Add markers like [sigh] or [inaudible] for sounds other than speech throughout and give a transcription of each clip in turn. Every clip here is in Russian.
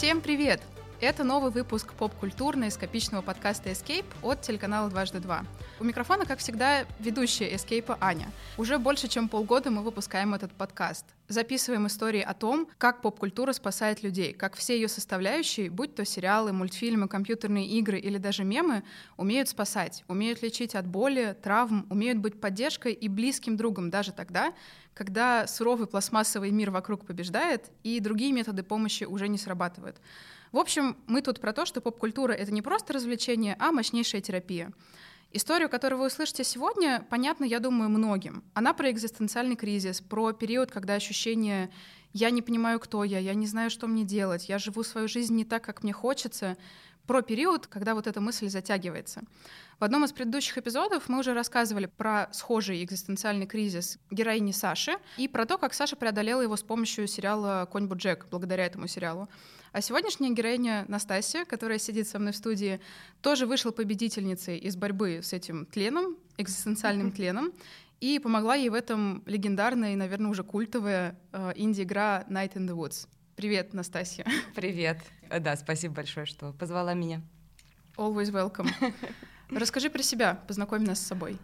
Всем привет! Это новый выпуск поп-культурно-эскапичного подкаста Escape от телеканала «Дважды два». У микрофона, как всегда, ведущая Escape Аня. Уже больше чем полгода мы выпускаем этот подкаст. Записываем истории о том, как поп-культура спасает людей, как все ее составляющие, будь то сериалы, мультфильмы, компьютерные игры или даже мемы, умеют спасать, умеют лечить от боли, травм, умеют быть поддержкой и близким другом даже тогда, когда суровый пластмассовый мир вокруг побеждает и другие методы помощи уже не срабатывают. В общем, мы тут про то, что поп-культура — это не просто развлечение, а мощнейшая терапия. Историю, которую вы услышите сегодня, понятно, я думаю, многим. Она про экзистенциальный кризис, про период, когда ощущение «я не понимаю, кто я, я не знаю, что мне делать, я живу свою жизнь не так, как мне хочется», про период, когда вот эта мысль затягивается. В одном из предыдущих эпизодов мы уже рассказывали про схожий экзистенциальный кризис героини Саши и про то, как Саша преодолела его с помощью сериала «Конь Буджек», благодаря этому сериалу. А сегодняшняя героиня Настасья, которая сидит со мной в студии, тоже вышла победительницей из борьбы с этим тленом, экзистенциальным тленом, и помогла ей в этом легендарная и, наверное, уже культовая э, инди-игра Night in the Woods. Привет, Настасья. Привет. Да, спасибо большое, что позвала меня. Always welcome. Расскажи про себя, познакомь нас с собой.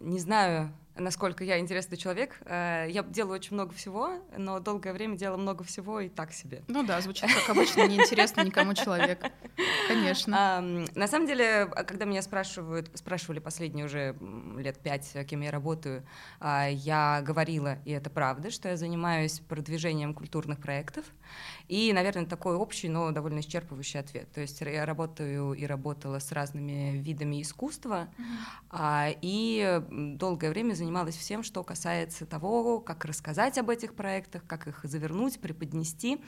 Не знаю, насколько я интересный человек. Э, я делаю очень много всего, но долгое время делала много всего и так себе. Ну да, звучит как обычно неинтересно никому человек. Конечно. На самом деле, когда меня спрашивают, спрашивали последние уже лет пять, кем я работаю, а, я говорила, и это правда, что я занимаюсь продвижением культурных проектов. И, наверное, такой общий, но довольно исчерпывающий ответ. То есть я работаю и работала с разными видами искусства, mm-hmm. и долгое время занималась всем, что касается того, как рассказать об этих проектах, как их завернуть, преподнести,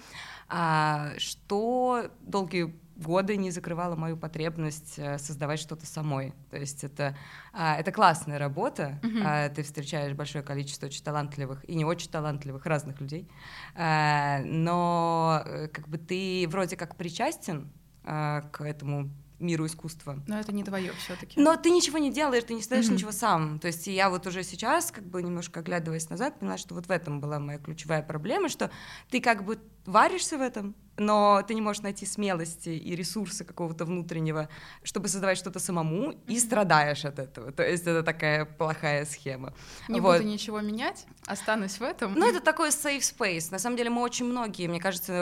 а, что долгие годы не закрывала мою потребность э, создавать что-то самой. То есть это, а, это классная работа, uh-huh. ты встречаешь большое количество очень талантливых и не очень талантливых разных людей, а, но э, как бы ты вроде как причастен к этому миру искусства. Но это не твое все-таки. Но ты ничего не делаешь, ты не ставишь mm-hmm. ничего сам. То есть я вот уже сейчас, как бы немножко оглядываясь назад, поняла, что вот в этом была моя ключевая проблема, что ты как бы варишься в этом, но ты не можешь найти смелости и ресурсы какого-то внутреннего, чтобы создавать что-то самому, и страдаешь от этого. То есть это такая плохая схема. Не вот. буду ничего менять, останусь в этом. Ну, это такой safe space. На самом деле мы очень многие, мне кажется,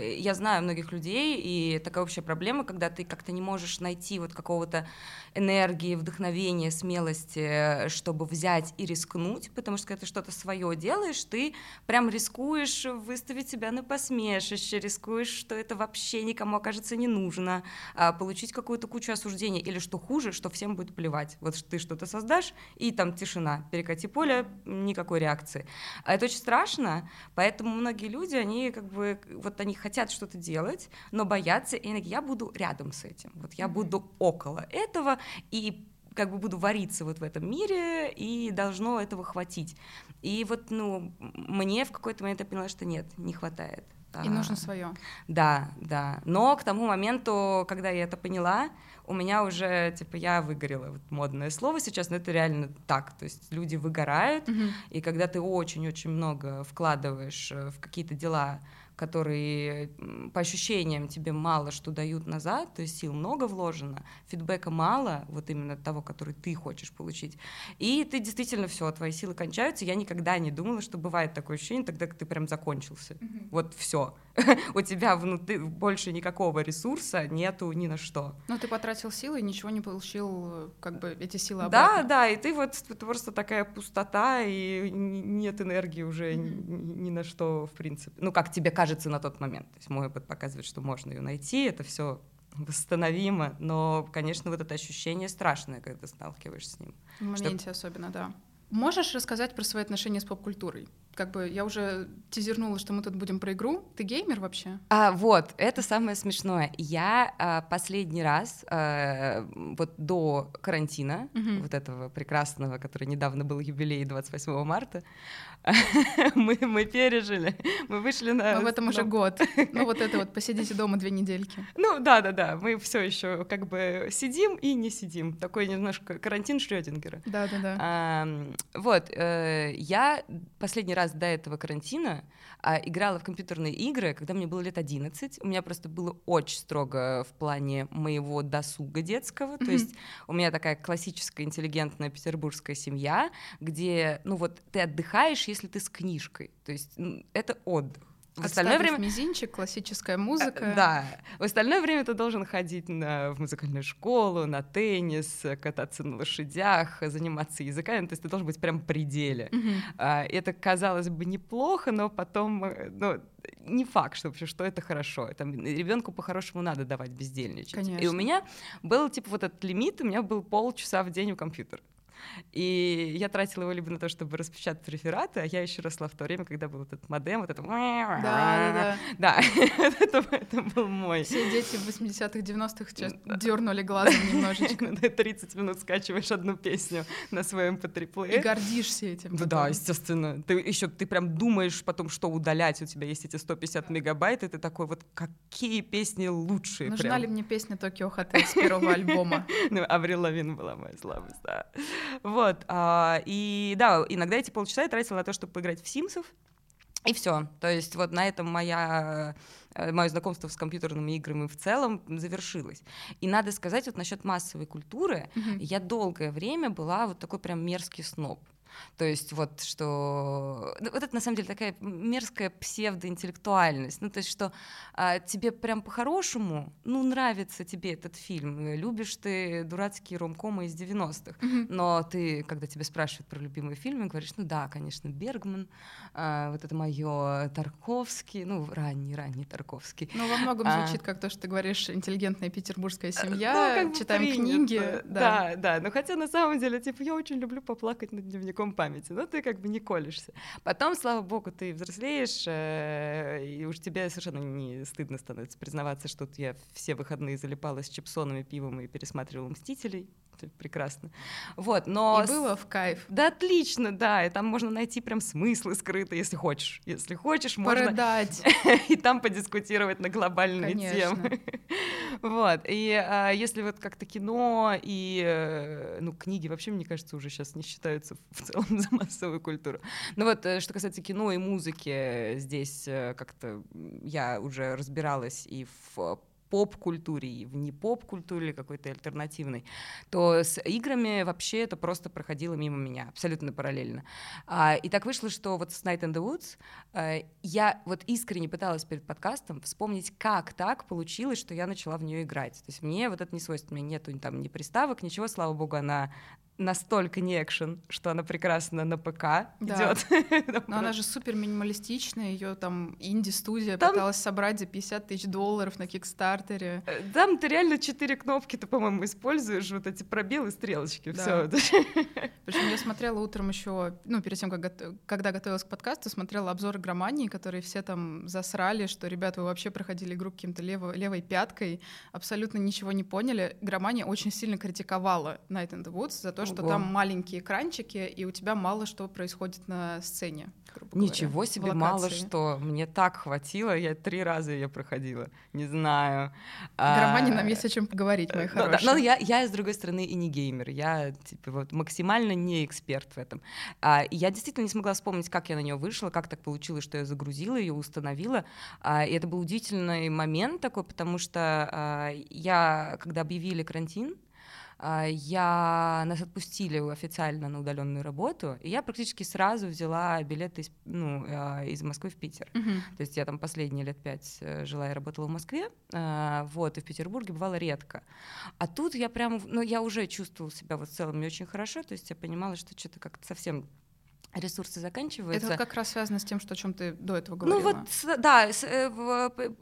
э, я знаю многих людей, и такая общая проблема, когда ты как-то не можешь найти вот какого-то энергии, вдохновения, смелости, чтобы взять и рискнуть, потому что когда ты что-то свое делаешь, ты прям рискуешь выставить себя на посмешище, рискуешь что это вообще никому окажется не нужно, а, получить какую-то кучу осуждения, или что хуже, что всем будет плевать. Вот ты что-то создашь, и там тишина, перекати поле, никакой реакции. А это очень страшно, поэтому многие люди, они как бы, вот они хотят что-то делать, но боятся, и я буду рядом с этим, вот я буду около этого, и как бы буду вариться вот в этом мире, и должно этого хватить. И вот, ну, мне в какой-то момент я поняла, что нет, не хватает. И нужно свое. Да, да. Но к тому моменту, когда я это поняла, у меня уже, типа, я выгорела. Вот модное слово сейчас, но это реально так. То есть люди выгорают, mm-hmm. и когда ты очень-очень много вкладываешь э, в какие-то дела, которые по ощущениям тебе мало что дают назад, то есть сил много вложено, фидбэка мало, вот именно того, который ты хочешь получить, и ты действительно все, твои силы кончаются. Я никогда не думала, что бывает такое ощущение, тогда как ты прям закончился. Mm-hmm. Вот все. [laughs] У тебя внутри больше никакого ресурса нету ни на что. Ну, ты потратил силы и ничего не получил, как бы эти силы обратно. Да, да, и ты вот просто такая пустота, и нет энергии уже mm-hmm. ни на что, в принципе. Ну, как тебе кажется кажется на тот момент. То есть мой опыт показывает, что можно ее найти, это все восстановимо, но, конечно, вот это ощущение страшное, когда ты сталкиваешься с ним. В моменте что... особенно, да. Можешь рассказать про свои отношения с поп-культурой? Как бы я уже тизернула, что мы тут будем про игру. Ты геймер вообще? А, вот, это самое смешное. Я а, последний раз, а, вот до карантина, угу. вот этого прекрасного, который недавно был юбилей 28 марта, [laughs] мы, мы пережили, мы вышли на... Мы в этом уже год. Ну вот это вот, [laughs] посидите дома две недельки. Ну да-да-да, мы все еще как бы сидим и не сидим. Такой немножко карантин Шрёдингера. Да-да-да. А, вот, э, я последний раз до этого карантина а, играла в компьютерные игры, когда мне было лет 11. У меня просто было очень строго в плане моего досуга детского. Mm-hmm. То есть у меня такая классическая интеллигентная петербургская семья, где, ну вот, ты отдыхаешь, если ты с книжкой. То есть это отдых. В остальное время мизинчик, классическая музыка. Э, да. В остальное время ты должен ходить на, в музыкальную школу, на теннис, кататься на лошадях, заниматься языками. То есть ты должен быть прям в пределе. Mm-hmm. Это казалось бы неплохо, но потом, ну, не факт, что вообще, что это хорошо. Там ребенку по-хорошему надо давать бездельничать. Конечно. И у меня был типа вот этот лимит, у меня был полчаса в день у компьютера. И я тратила его либо на то, чтобы распечатать рефераты, а я еще росла в то время, когда был этот модем, вот это... [laughs] Да, да, да. Да, это, это был мой. Все дети в 80-х, 90-х сейчас дернули глазом немножечко. [laughs] 30 минут скачиваешь одну песню на своем mp И гордишься этим. Да, да, естественно. Ты еще ты прям думаешь потом, что удалять. У тебя есть эти 150 мегабайт, и ты такой, вот какие песни лучшие. Нужна прям. ли мне песня Токио Hotel с [laughs] первого альбома? Ну, Аврил Лавин была моя слабость, да. Вот. А, и да, иногда эти полчаса я тратила на то, чтобы поиграть в Симсов. И все. То есть вот на этом моя э, мое знакомство с компьютерными играми в целом завершилось. И надо сказать вот насчет массовой культуры, mm-hmm. я долгое время была вот такой прям мерзкий сноб. То есть вот что... Ну, вот это на самом деле такая мерзкая псевдоинтеллектуальность. Ну то есть что а, тебе прям по-хорошему, ну нравится тебе этот фильм, любишь ты дурацкие ромкомы из 90-х, mm-hmm. но ты, когда тебя спрашивают про любимый фильм, говоришь, ну да, конечно, Бергман, а, вот это мое Тарковский, ну ранний-ранний Тарковский. Ну во многом а. звучит как то, что ты говоришь, интеллигентная петербургская э, семья, ну, читаем принято. книги. Да. да, да, но хотя на самом деле, типа, я очень люблю поплакать над дневником дневником памяти, но ты как бы не колешься. Потом, слава богу, ты взрослеешь, э, и уж тебе совершенно не стыдно становится признаваться, что я все выходные залипала с чипсонами, пивом и пересматривала «Мстителей», прекрасно. Вот, но... И было в кайф. Да, отлично, да, и там можно найти прям смыслы скрытые, если хочешь. Если хочешь, можно... Порыдать. [laughs] и там подискутировать на глобальные Конечно. темы. [laughs] вот, и а, если вот как-то кино и, э, ну, книги вообще, мне кажется, уже сейчас не считаются в целом [laughs] за массовую культуру. Ну вот, э, что касается кино и музыки, здесь э, как-то я уже разбиралась и в поп-культуре и в не поп-культуре какой-то альтернативной, то с играми вообще это просто проходило мимо меня, абсолютно параллельно. А, и так вышло, что вот с Night in the Woods а, я вот искренне пыталась перед подкастом вспомнить, как так получилось, что я начала в нее играть. То есть мне вот это не свойственно, у нету там ни приставок, ничего, слава богу, она настолько не экшен, что она прекрасно на ПК да. идет. [laughs] Но она же супер минималистичная, ее там инди-студия там... пыталась собрать за 50 тысяч долларов на Кикстартере. Э, там ты реально четыре кнопки, ты, по-моему, используешь вот эти пробелы, стрелочки, да. все. [laughs] Причем я смотрела утром еще, ну, перед тем, как, когда готовилась к подкасту, смотрела обзоры громании, которые все там засрали, что, ребята, вы вообще проходили игру каким-то лево, левой пяткой, абсолютно ничего не поняли. Громания очень сильно критиковала Night in the Woods за то, что там маленькие экранчики, и у тебя мало что происходит на сцене. Ничего говоря, себе, мало что. Мне так хватило, я три раза ее проходила. Не знаю. Громани а... нам есть о чем поговорить, мои хорошие. Да, но я, я, с другой стороны, и не геймер. Я типа, вот, максимально не эксперт в этом. А, я действительно не смогла вспомнить, как я на нее вышла, как так получилось, что я загрузила ее, установила. А, и это был удивительный момент такой, потому что я, когда объявили карантин, я, нас отпустили официально на удаленную работу, и я практически сразу взяла билеты из, ну, а, из Москвы в Питер. Uh-huh. То есть я там последние лет пять э, жила и работала в Москве, а, вот, и в Петербурге бывало редко. А тут я прям, ну, я уже чувствовала себя вот в целом не очень хорошо, то есть я понимала, что что-то как-то совсем ресурсы заканчиваются. Это как раз связано с тем, что о чем ты до этого говорила. Ну вот, да,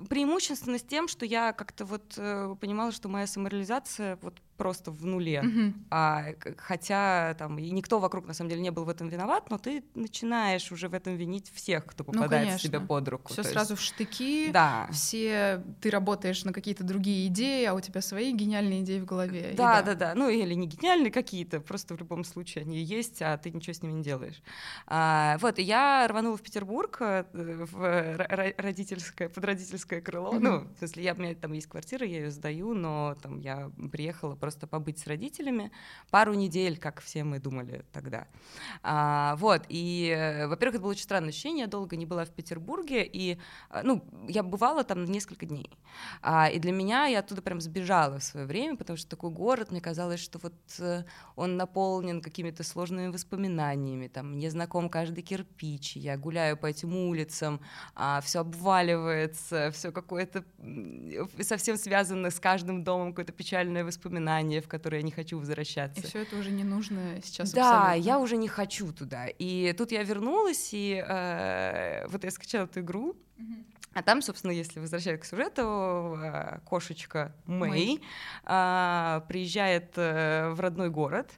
преимущественно с тем, что я как-то вот э, понимала, что моя самореализация вот просто в нуле. Mm-hmm. А, хотя там и никто вокруг на самом деле не был в этом виноват, но ты начинаешь уже в этом винить всех, кто попадает ну, тебе под руку. Все сразу есть... в штыки. Да. Все ты работаешь на какие-то другие идеи, а у тебя свои гениальные идеи в голове. Да, да, да, да. Ну или не гениальные какие-то, просто в любом случае они есть, а ты ничего с ними не делаешь. А, вот, и я рванула в Петербург э, в родительское, под родительское крыло. Mm-hmm. Ну, в смысле, я, у меня там есть квартира, я ее сдаю, но там я приехала просто побыть с родителями пару недель, как все мы думали тогда. А, вот, и, э, во-первых, это было очень странное ощущение, я долго не была в Петербурге, и, э, ну, я бывала там несколько дней. А, и для меня я оттуда прям сбежала в свое время, потому что такой город, мне казалось, что вот он наполнен какими-то сложными воспоминаниями, там, мне знаком каждый кирпич, я гуляю по этим улицам, а, все обваливается, все какое-то совсем связано с каждым домом, какое-то печальное воспоминание, в которое я не хочу возвращаться. И все это уже не нужно сейчас. Да, абсолютно. я уже не хочу туда. И тут я вернулась, и э, вот я скачала эту игру. А там, собственно, если возвращаясь к сюжету, э, кошечка Мэй, Мэй. А, приезжает э, в родной город,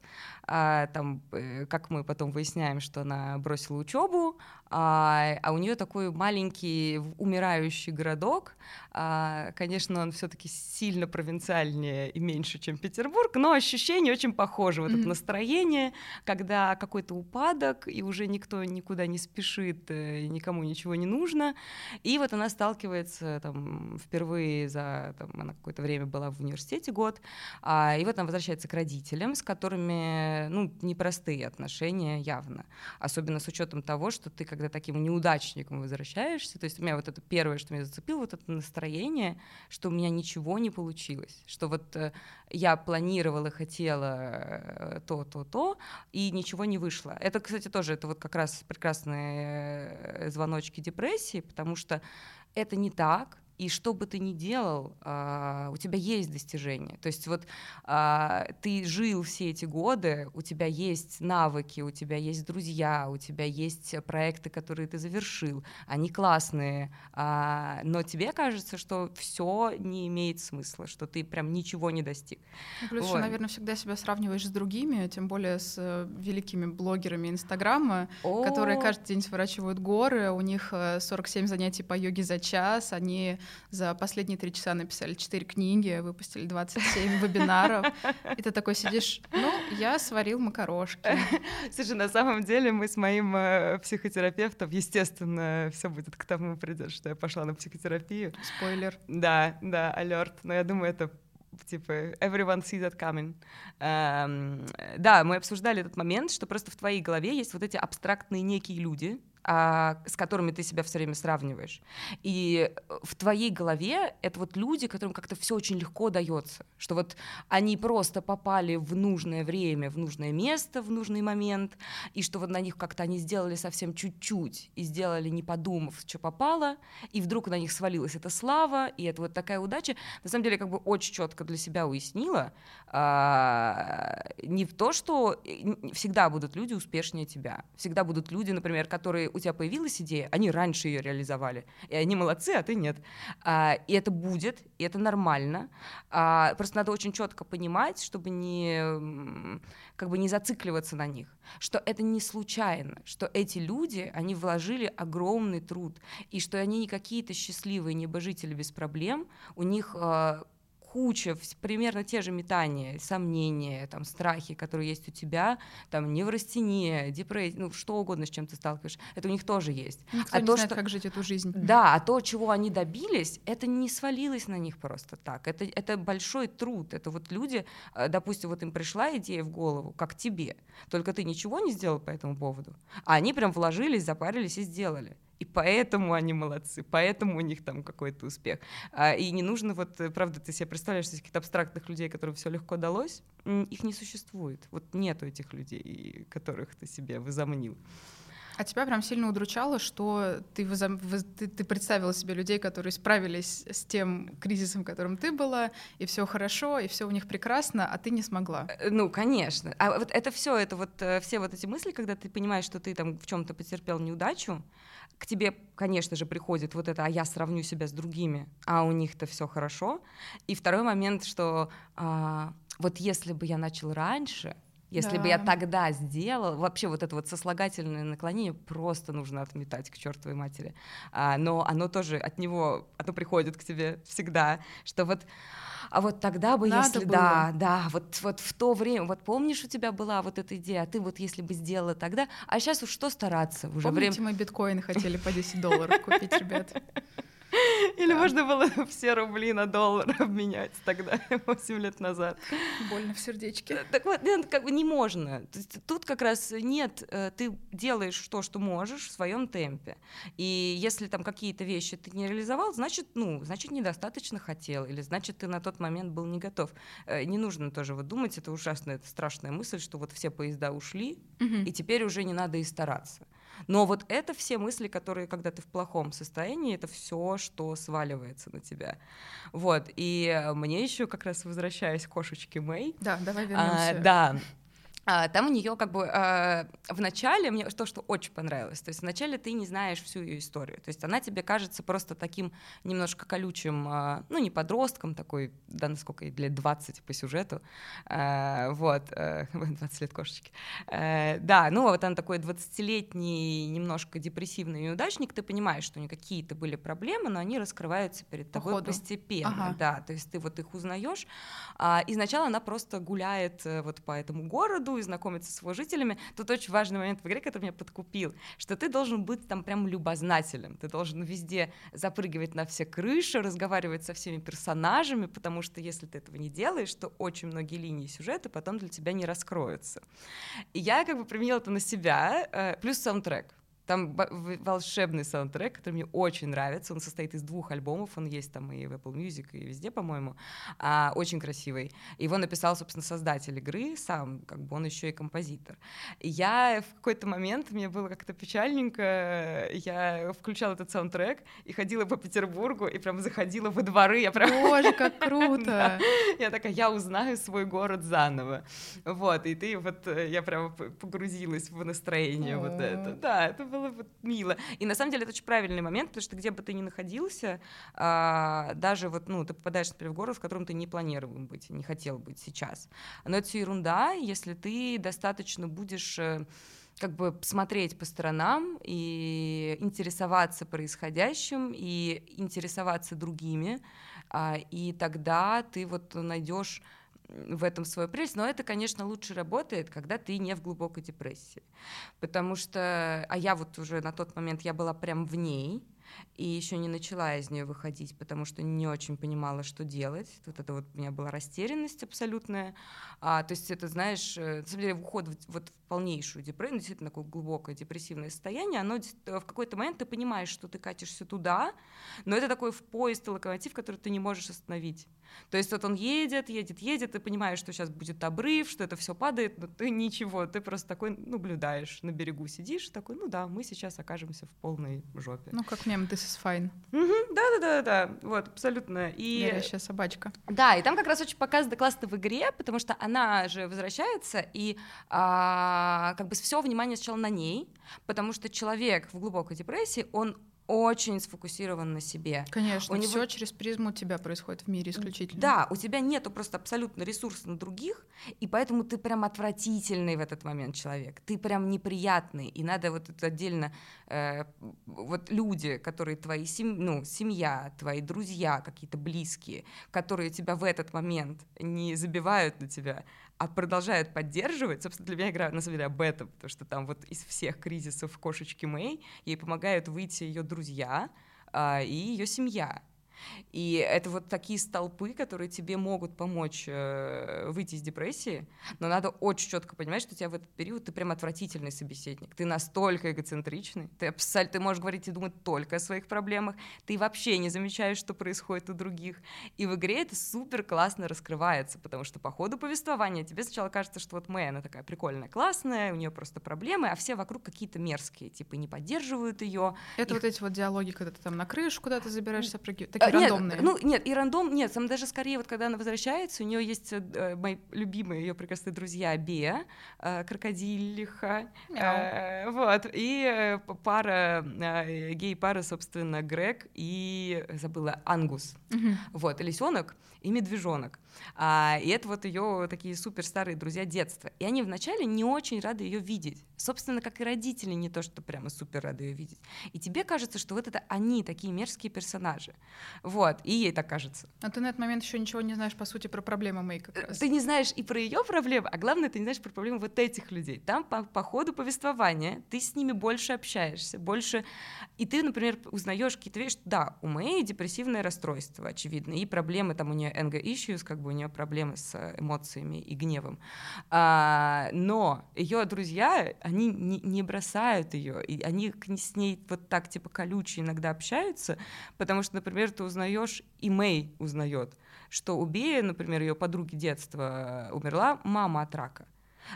а, там, как мы потом выясняем, что она бросила учебу, а, а у нее такой маленький умирающий городок. А, конечно, он все-таки сильно провинциальнее и меньше, чем Петербург, но ощущение очень похоже. Вот mm-hmm. это настроение, когда какой-то упадок, и уже никто никуда не спешит, э, никому ничего не нужно. И вот она сталкивается там, впервые за... Там, она какое-то время была в университете год, а, и вот она возвращается к родителям, с которыми ну, непростые отношения явно. Особенно с учетом того, что ты когда таким неудачником возвращаешься, то есть у меня вот это первое, что меня зацепило, вот это настроение, что у меня ничего не получилось, что вот э, я планировала, хотела э, то, то, то, и ничего не вышло. Это, кстати, тоже, это вот как раз прекрасные э, звоночки депрессии, потому что это не так, и что бы ты ни делал, а, у тебя есть достижения. То есть вот а, ты жил все эти годы, у тебя есть навыки, у тебя есть друзья, у тебя есть проекты, которые ты завершил, они классные, а, но тебе кажется, что все не имеет смысла, что ты прям ничего не достиг. Ну, плюс вот. еще, наверное, всегда себя сравниваешь с другими, тем более с э, великими блогерами Инстаграма, которые каждый день сворачивают горы, у них 47 э, занятий по йоге за час, они за последние три часа написали четыре книги, выпустили 27 вебинаров. И ты такой сидишь, ну, я сварил макарошки. [laughs] Слушай, на самом деле мы с моим э, психотерапевтом, естественно, все будет к тому придет, что я пошла на психотерапию. Спойлер. Да, да, алерт. Но я думаю, это типа everyone sees that coming. Эм, да, мы обсуждали этот момент, что просто в твоей голове есть вот эти абстрактные некие люди, а, с которыми ты себя все время сравниваешь. И в твоей голове это вот люди, которым как-то все очень легко дается, что вот они просто попали в нужное время, в нужное место, в нужный момент, и что вот на них как-то они сделали совсем чуть-чуть и сделали, не подумав, что попало, и вдруг на них свалилась эта слава, и это вот такая удача. На самом деле, как бы очень четко для себя уяснила, а, не в то, что всегда будут люди успешнее тебя, всегда будут люди, например, которые у тебя появилась идея, они раньше ее реализовали, и они молодцы, а ты нет. А, и это будет, и это нормально. А, просто надо очень четко понимать, чтобы не как бы не зацикливаться на них, что это не случайно, что эти люди, они вложили огромный труд, и что они не какие-то счастливые небожители без проблем, у них а, куча, примерно те же метания, сомнения, там, страхи, которые есть у тебя, там, неврастения, депрессия, ну, что угодно, с чем ты сталкиваешься, это у них тоже есть. Никто а не то, знает, что... как жить эту жизнь. Да, а то, чего они добились, это не свалилось на них просто так. Это, это большой труд. Это вот люди, э, допустим, вот им пришла идея в голову, как тебе, только ты ничего не сделал по этому поводу, а они прям вложились, запарились и сделали и поэтому они молодцы, поэтому у них там какой-то успех. А, и не нужно, вот, э, правда, ты себе представляешь каких-то абстрактных людей, которым все легко далось, их не существует. Вот нету этих людей, которых ты себе возомнил. А тебя прям сильно удручало, что ты, возом... ты, ты представила себе людей, которые справились с тем кризисом, в котором ты была, и все хорошо, и все у них прекрасно, а ты не смогла. Э, ну, конечно. А вот это все, это вот э, все вот эти мысли, когда ты понимаешь, что ты там в чем-то потерпел неудачу, к тебе, конечно же, приходит вот это, а я сравню себя с другими, а у них-то все хорошо. И второй момент, что а, вот если бы я начал раньше, если да. бы я тогда сделал, вообще вот это вот сослагательное наклонение просто нужно отметать к чертовой матери. А, но оно тоже от него, оно приходит к тебе всегда, что вот а вот тогда бы, Надо если было. да, да, вот, вот в то время, вот помнишь, у тебя была вот эта идея, а ты вот если бы сделала тогда, а сейчас уж что стараться? Уже Помните, время... мы биткоины хотели по 10 долларов купить, ребят? [laughs] Или можно было [laughs] все рубли на доллар [laughs] обменять тогда, [laughs] 8 лет назад. Больно в сердечке. Э, так вот, как бы не можно. Тут как раз нет, э, ты делаешь то, что можешь в своем темпе. И если там какие-то вещи ты не реализовал, значит, ну, значит, недостаточно хотел, или значит, ты на тот момент был не готов. Э, не нужно тоже вот думать, это ужасная, это страшная мысль, что вот все поезда ушли, и теперь уже не надо и стараться. Но вот это все мысли, которые, когда ты в плохом состоянии, это все, что сваливается на тебя. Вот. И мне еще как раз возвращаясь к кошечке Мэй. Да, давай вернемся. А, да. А, там у нее как бы а, в начале мне то, что очень понравилось. То есть вначале ты не знаешь всю ее историю. То есть она тебе кажется просто таким немножко колючим, а, ну не подростком такой, да, насколько ей лет 20 по сюжету. А, вот, [laughs] а, 20 лет кошечки. А, да, ну вот он такой 20-летний, немножко депрессивный неудачник. Ты понимаешь, что у нее какие-то были проблемы, но они раскрываются перед тобой Походу. постепенно. Ага. Да, то есть ты вот их узнаешь. А, и сначала она просто гуляет э, вот по этому городу году и знакомиться с его жителями. Тут очень важный момент в игре, который меня подкупил, что ты должен быть там прям любознателем, ты должен везде запрыгивать на все крыши, разговаривать со всеми персонажами, потому что если ты этого не делаешь, то очень многие линии сюжета потом для тебя не раскроются. И я как бы применила это на себя, э, плюс саундтрек. Там волшебный саундтрек, который мне очень нравится. Он состоит из двух альбомов. Он есть там и в Apple Music, и везде, по-моему. А, очень красивый. Его написал, собственно, создатель игры сам, как бы он еще и композитор. И я в какой-то момент, мне было как-то печальненько, я включала этот саундтрек и ходила по Петербургу, и прям заходила во дворы. Я прям... Боже, как [laughs] круто! Я такая, я узнаю свой город заново. Вот, и ты вот, э, я прям погрузилась в настроение вот это. Да, это было вот мило. И на самом деле это очень правильный момент, потому что где бы ты ни находился, а, даже вот, ну, ты попадаешь, например, в город, в котором ты не планировал быть, не хотел быть сейчас. Но это все ерунда, если ты достаточно будешь э, как бы смотреть по сторонам и интересоваться происходящим, и интересоваться другими, а, и тогда ты вот найдешь в этом свою прелесть, но это, конечно, лучше работает, когда ты не в глубокой депрессии, потому что, а я вот уже на тот момент, я была прям в ней, и еще не начала из нее выходить, потому что не очень понимала, что делать. Вот это вот у меня была растерянность абсолютная. А, то есть это, знаешь, э, на самом деле уход вот полнейшую депрессию, действительно такое глубокое депрессивное состояние, оно э, в какой-то момент ты понимаешь, что ты катишься туда, но это такой в поезд и локомотив, который ты не можешь остановить. То есть вот он едет, едет, едет, ты понимаешь, что сейчас будет обрыв, что это все падает, но ты ничего, ты просто такой наблюдаешь, на берегу сидишь, такой, ну да, мы сейчас окажемся в полной жопе. Ну, как мем, This is fine. Да-да-да-да, вот, абсолютно. И... Горящая собачка. Да, и там как раз очень показано классно в игре, потому что она же возвращается, и а, как бы все внимание сначала на ней, потому что человек в глубокой депрессии, он очень сфокусирован на себе. Конечно, у него... все через призму тебя происходит в мире исключительно. Да, у тебя нету просто абсолютно ресурса на других, и поэтому ты прям отвратительный в этот момент человек. Ты прям неприятный, и надо вот это отдельно э, вот люди, которые твои сем... ну, семья, твои друзья, какие-то близкие, которые тебя в этот момент не забивают на тебя, а продолжают поддерживать. Собственно, для меня игра на самом деле об этом, потому что там вот из всех кризисов кошечки Мэй ей помогают выйти ее друзья а, и ее семья. И это вот такие столпы, которые тебе могут помочь э, выйти из депрессии, но надо очень четко понимать, что у тебя в этот период ты прям отвратительный собеседник, ты настолько эгоцентричный, ты абсолютно ты можешь говорить и думать только о своих проблемах, ты вообще не замечаешь, что происходит у других. И в игре это супер классно раскрывается, потому что по ходу повествования тебе сначала кажется, что вот Мэй, она такая прикольная, классная, у нее просто проблемы, а все вокруг какие-то мерзкие, типа не поддерживают ее. Это их... вот эти вот диалоги, когда ты там на крышу куда-то забираешься, прыгиваешь рандомные. Нет, ну, нет, и рандом, нет, там даже скорее, вот когда она возвращается, у нее есть э, мои любимые ее прекрасные друзья Беа, э, крокодилиха, э, вот, и э, пара, э, гей-пара, собственно, Грег и, забыла, Ангус, угу. вот, лисенок и медвежонок. А, и это вот ее такие супер старые друзья детства. И они вначале не очень рады ее видеть. Собственно, как и родители не то, что прямо супер рады ее видеть. И тебе кажется, что вот это они, такие мерзкие персонажи. Вот, и ей так кажется. А ты на этот момент еще ничего не знаешь, по сути, про проблемы Мэй как раз. Ты не знаешь и про ее проблемы, а главное, ты не знаешь про проблемы вот этих людей. Там по, по ходу повествования ты с ними больше общаешься, больше... И ты, например, узнаешь какие-то вещи, что да, у Мэй депрессивное расстройство, очевидно, и проблемы, там у нее anger issues, как бы у нее проблемы с эмоциями и гневом. А, но ее друзья, они не, не бросают ее, и они с ней вот так типа колючие иногда общаются, потому что, например, ты узнаешь, и Мэй узнает, что у Бея, например, ее подруги детства умерла мама от рака.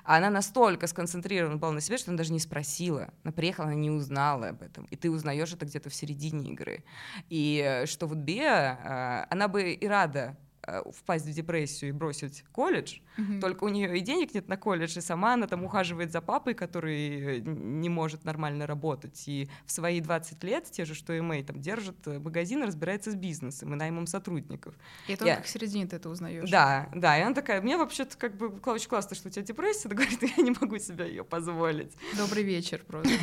А она настолько сконцентрирована была на себе, что она даже не спросила. Она приехала, она не узнала об этом. И ты узнаешь это где-то в середине игры. И э, что вот Беа, э, она бы и рада Э, впасть в депрессию и бросить колледж, mm-hmm. только у нее и денег нет на колледж, и сама она там ухаживает за папой, который не может нормально работать, и в свои 20 лет, те же, что и Мэй, там держит э, магазин, разбирается с бизнесом и наймом сотрудников. И это Я... в середине ты это узнаешь. Да, да, и она такая, мне вообще-то как бы очень классно, что у тебя депрессия, [laughs] она говорит, я не могу себе ее позволить. Добрый вечер просто. [laughs]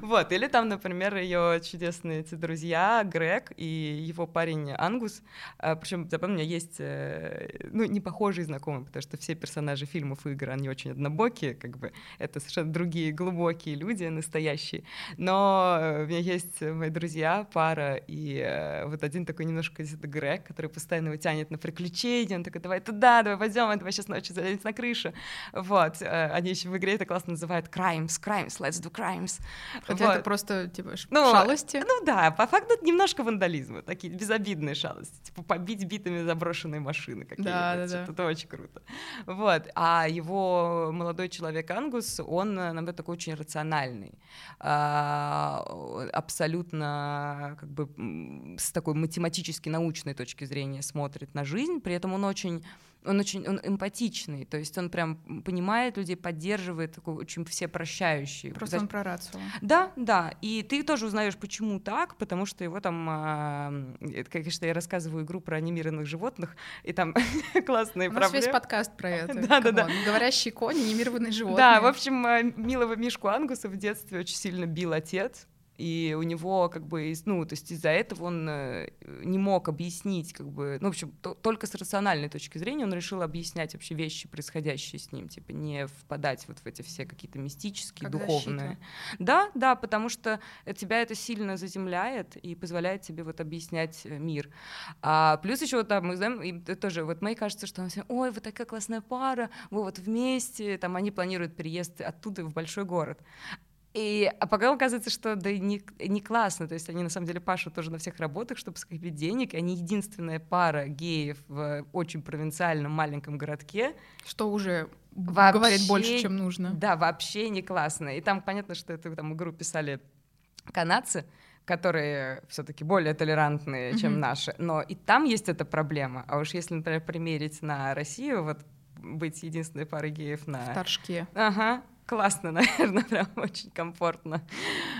Вот, или там, например, ее чудесные эти друзья, Грег и его парень Ангус, э, причем, запомни, есть, э, ну, не похожие знакомые, потому что все персонажи фильмов и игр, они очень однобокие, как бы, это совершенно другие глубокие люди, настоящие. Но э, у меня есть мои друзья, пара, и э, вот один такой немножко Грег, который постоянно его тянет на приключения, он такой, давай туда, давай пойдем, давай сейчас ночью залезть на крышу. Вот, они еще в игре это классно называют crimes, crimes, let's do crimes. Хотя вот. это просто, типа, ну, шалости. Ну да, по факту немножко вандализма, такие безобидные шалости, типа побить битами за заброшенные машины какие-то. Да, да, да. Это очень круто. Вот. А его молодой человек Ангус, он, наоборот, такой очень рациональный. А, абсолютно как бы с такой математически научной точки зрения смотрит на жизнь. При этом он очень он очень он эмпатичный, то есть он прям понимает людей, поддерживает, такой очень все прощающий. Просто он про рацию. Да, да, и ты тоже узнаешь, почему так, потому что его там, э, конечно, я рассказываю игру про анимированных животных, и там [laughs] классные проблемы. У нас весь подкаст про [laughs] это. Да, да, да. Говорящие кони, анимированные животные. Да, в общем, а, милого Мишку Ангуса в детстве очень сильно бил отец, и у него как бы, ну, то есть из-за этого он э, не мог объяснить, как бы, ну, в общем, то, только с рациональной точки зрения он решил объяснять вообще вещи, происходящие с ним, типа не впадать вот в эти все какие-то мистические, как духовные. Защита. Да, да, потому что тебя это сильно заземляет и позволяет тебе вот объяснять э, мир. А плюс еще вот там мы знаем, и тоже вот Мэй кажется, что он все, ой, вы такая классная пара, вы вот вместе, там они планируют переезд оттуда в большой город. И, а пока оказывается, что да не, не классно, то есть они на самом деле пашут тоже на всех работах, чтобы скопить денег, и они единственная пара геев в очень провинциальном маленьком городке. Что уже вообще, говорит больше, чем нужно. Да, вообще не классно. И там понятно, что это там игру писали канадцы, которые все-таки более толерантные, mm-hmm. чем наши. Но и там есть эта проблема. А уж если, например, примерить на Россию, вот быть единственной парой геев на... В Торжке. Ага, классно, [laughs] наверное, прям очень комфортно.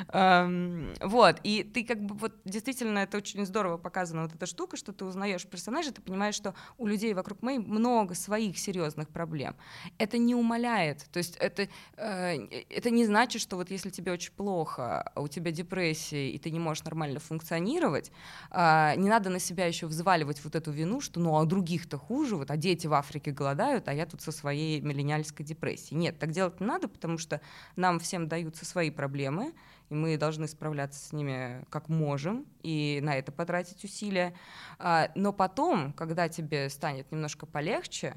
Um, вот, и ты как бы вот действительно это очень здорово показана вот эта штука, что ты узнаешь персонажа, ты понимаешь, что у людей вокруг Мэй много своих серьезных проблем. Это не умаляет, то есть это, э, это не значит, что вот если тебе очень плохо, а у тебя депрессия, и ты не можешь нормально функционировать, э, не надо на себя еще взваливать вот эту вину, что ну а других-то хуже, вот, а дети в Африке голодают, а я тут со своей миллениальской депрессией. Нет, так делать не надо, потому что нам всем даются свои проблемы, и мы должны справляться с ними как можем, и на это потратить усилия. А, но потом, когда тебе станет немножко полегче,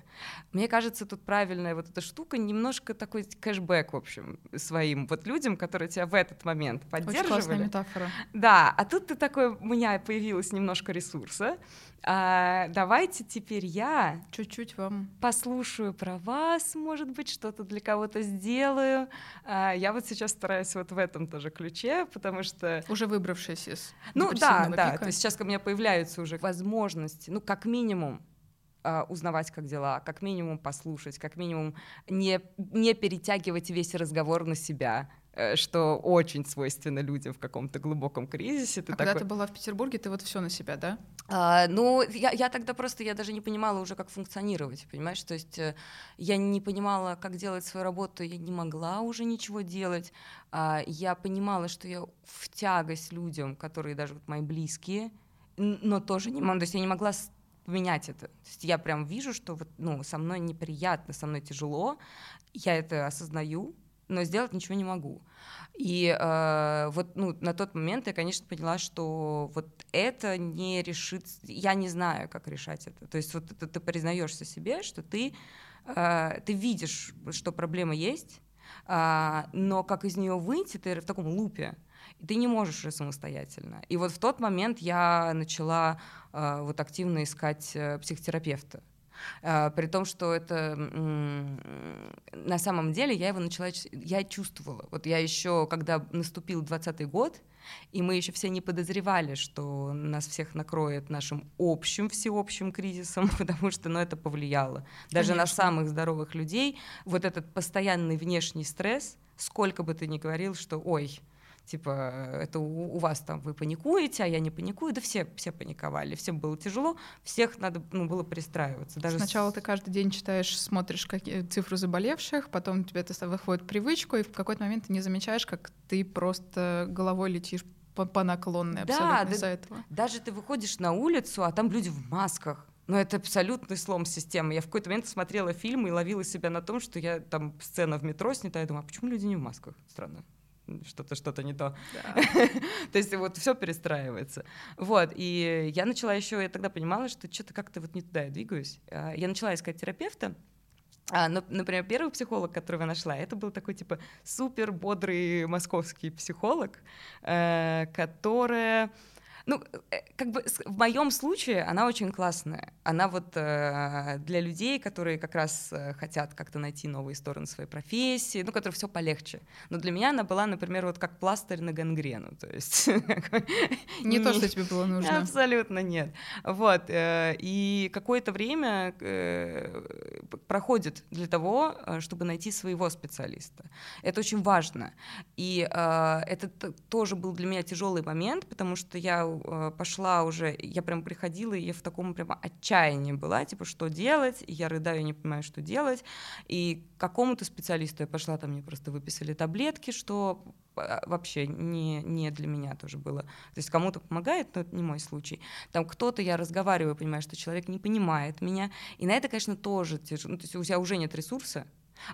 мне кажется, тут правильная вот эта штука, немножко такой кэшбэк, в общем, своим вот людям, которые тебя в этот момент поддерживали. Очень классная метафора. Да, а тут ты такой, у меня появилось немножко ресурса, а, давайте теперь я чуть-чуть вам послушаю про вас, может быть, что-то для кого-то сделаю. А, я вот сейчас стараюсь вот в этом тоже ключе потому что... Уже выбравшись из Ну да, да, пика. то есть сейчас у меня появляются уже возможности, ну как минимум а, узнавать, как дела, как минимум послушать, как минимум не, не перетягивать весь разговор на себя, что очень свойственно людям в каком-то глубоком кризисе. Ты а такой... когда ты была в Петербурге, ты вот все на себя, да? А, ну, я, я тогда просто, я даже не понимала уже, как функционировать, понимаешь? То есть э, я не понимала, как делать свою работу, я не могла уже ничего делать. А, я понимала, что я в тягость людям, которые даже вот мои близкие, но тоже не могу, то есть я не могла поменять это. То есть я прям вижу, что вот, ну, со мной неприятно, со мной тяжело, я это осознаю, но сделать ничего не могу. И э, вот ну, на тот момент я, конечно, поняла, что вот это не решит, я не знаю, как решать это. То есть вот это, ты признаешься себе, что ты, э, ты видишь, что проблема есть, э, но как из нее выйти, ты в таком лупе, и ты не можешь уже самостоятельно. И вот в тот момент я начала э, вот активно искать э, психотерапевта. А, при том, что это на самом деле я его начала, я чувствовала. Вот я еще, когда наступил 20 год, и мы еще все не подозревали, что нас всех накроет нашим общим всеобщим кризисом, [laughs] потому что ну, это повлияло. Даже Конечно. на самых здоровых людей вот этот постоянный внешний стресс, сколько бы ты ни говорил, что ой, типа, это у, у вас там вы паникуете, а я не паникую, да все, все паниковали, всем было тяжело, всех надо ну, было пристраиваться. Даже Сначала с... ты каждый день читаешь, смотришь какие цифры заболевших, потом тебе это выходит привычку, и в какой-то момент ты не замечаешь, как ты просто головой летишь по, по наклонной абсолютно да, из-за этого. Даже ты выходишь на улицу, а там люди в масках. Но это абсолютный слом системы. Я в какой-то момент смотрела фильм и ловила себя на том, что я там сцена в метро снята, я думаю, а почему люди не в масках? Странно что-то что-то не то. [laughs] то есть вот все перестраивается. Вот, и я начала еще, я тогда понимала, что что-то как-то вот не туда я двигаюсь. А, я начала искать терапевта, а, например, первый психолог, которого я нашла, это был такой типа супер бодрый московский психолог, э, которая ну, э, как бы в моем случае она очень классная. Она вот э, для людей, которые как раз э, хотят как-то найти новые стороны своей профессии, ну, которые все полегче. Но для меня она была, например, вот как пластырь на гангрену. То есть... [laughs] Не то, что тебе было нужно. Абсолютно нет. Вот. Э, и какое-то время проходит для того, чтобы найти своего специалиста. Это очень важно. И это тоже был для меня тяжелый момент, потому что я Э, пошла уже, я прям приходила, и я в таком прям отчаянии была, типа, что делать, я рыдаю, не понимаю, что делать, и к какому-то специалисту я пошла, там мне просто выписали таблетки, что а, вообще не, не для меня тоже было. То есть кому-то помогает, но это не мой случай. Там кто-то, я разговариваю, понимаю, что человек не понимает меня, и на это, конечно, тоже тяжело. Ну, то есть у тебя уже нет ресурса,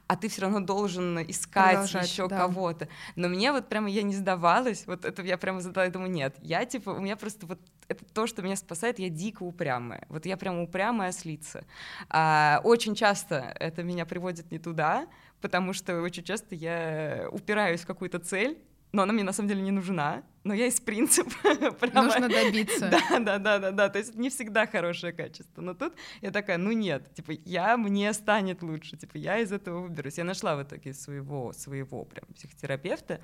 а ты все равно должен искать еще да. кого-то. Но мне вот прямо я не сдавалась, вот это я прямо задала, я думаю, нет, я типа, у меня просто вот это то, что меня спасает, я дико упрямая. Вот я прямо упрямая ослица. А, очень часто это меня приводит не туда, потому что очень часто я упираюсь в какую-то цель, но она мне на самом деле не нужна, но я из принципа [laughs] прямо... Нужно добиться. [laughs] Да, да, да, да, да, то есть не всегда хорошее качество, но тут я такая, ну нет, типа я, мне станет лучше, типа я из этого выберусь. Я нашла в итоге своего, своего прям психотерапевта,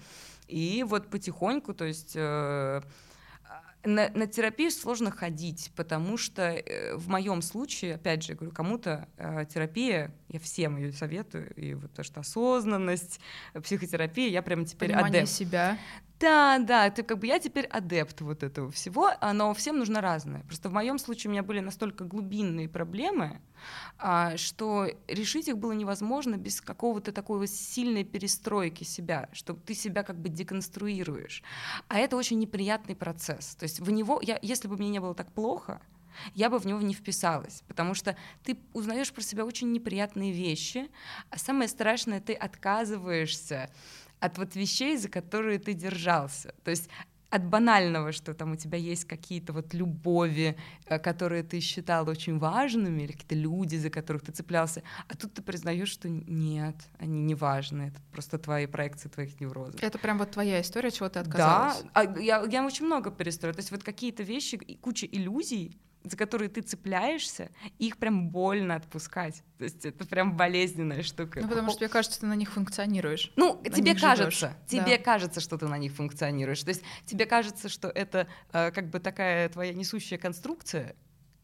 и вот потихоньку, то есть э, на, на терапию сложно ходить, потому что э, в моем случае, опять же, говорю, кому-то э, терапия, я всем ее советую, и вот то, что осознанность, психотерапия, я прям теперь Понимание адепт. себя. Да, да, ты как бы я теперь адепт вот этого всего, но всем нужно разное. Просто в моем случае у меня были настолько глубинные проблемы, а, что решить их было невозможно без какого-то такой вот сильной перестройки себя, что ты себя как бы деконструируешь. А это очень неприятный процесс. То есть в него, я, если бы мне не было так плохо, я бы в него не вписалась, потому что ты узнаешь про себя очень неприятные вещи, а самое страшное, ты отказываешься от вот вещей, за которые ты держался. То есть от банального, что там у тебя есть какие-то вот любови, э, которые ты считал очень важными, или какие-то люди, за которых ты цеплялся, а тут ты признаешь, что нет, они не важны, это просто твои проекции твоих неврозов. Это прям вот твоя история, чего ты отказалась? Да, а я, я очень много перестроила, то есть вот какие-то вещи, куча иллюзий, за которые ты цепляешься, их прям больно отпускать. То есть это прям болезненная штука. Ну, потому что тебе кажется, ты на них функционируешь. Ну, на тебе кажется, живёшь. тебе Да. кажется, что ты на них функционируешь. То есть тебе кажется, что это э, как бы такая твоя несущая конструкция,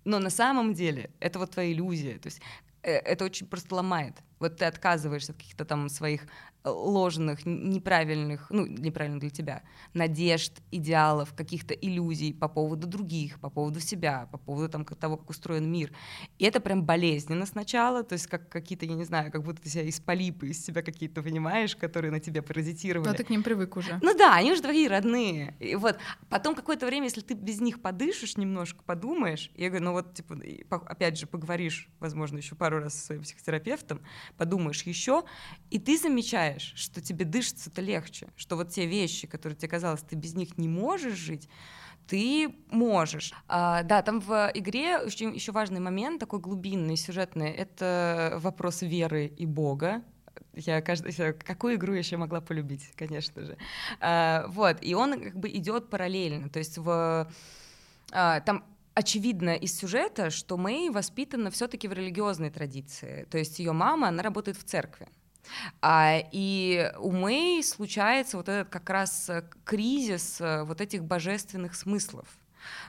но на самом деле это вот твоя иллюзия. То есть э, это очень просто ломает. Вот ты отказываешься от каких-то там своих ложных, неправильных, ну, неправильных для тебя, надежд, идеалов, каких-то иллюзий по поводу других, по поводу себя, по поводу там, как- того, как устроен мир. И это прям болезненно сначала, то есть как какие-то, я не знаю, как будто ты себя из полипы, из себя какие-то, понимаешь, которые на тебя паразитировали. Но ты к ним привык уже. Ну да, они уже твои родные. И вот потом какое-то время, если ты без них подышишь немножко, подумаешь, я говорю, ну вот, типа, опять же, поговоришь, возможно, еще пару раз со своим психотерапевтом, подумаешь еще, и ты замечаешь, что тебе дышится-то легче, что вот те вещи, которые тебе казалось, ты без них не можешь жить, ты можешь. А, да, там в игре очень еще важный момент, такой глубинный, сюжетный, это вопрос веры и Бога. Я каждый, какую игру я еще могла полюбить, конечно же. А, вот, и он как бы идет параллельно. То есть в, а, там очевидно из сюжета, что Мэй воспитана все-таки в религиозной традиции. То есть ее мама, она работает в церкви. А, и у Мэй случается вот этот как раз э, кризис э, вот этих божественных смыслов.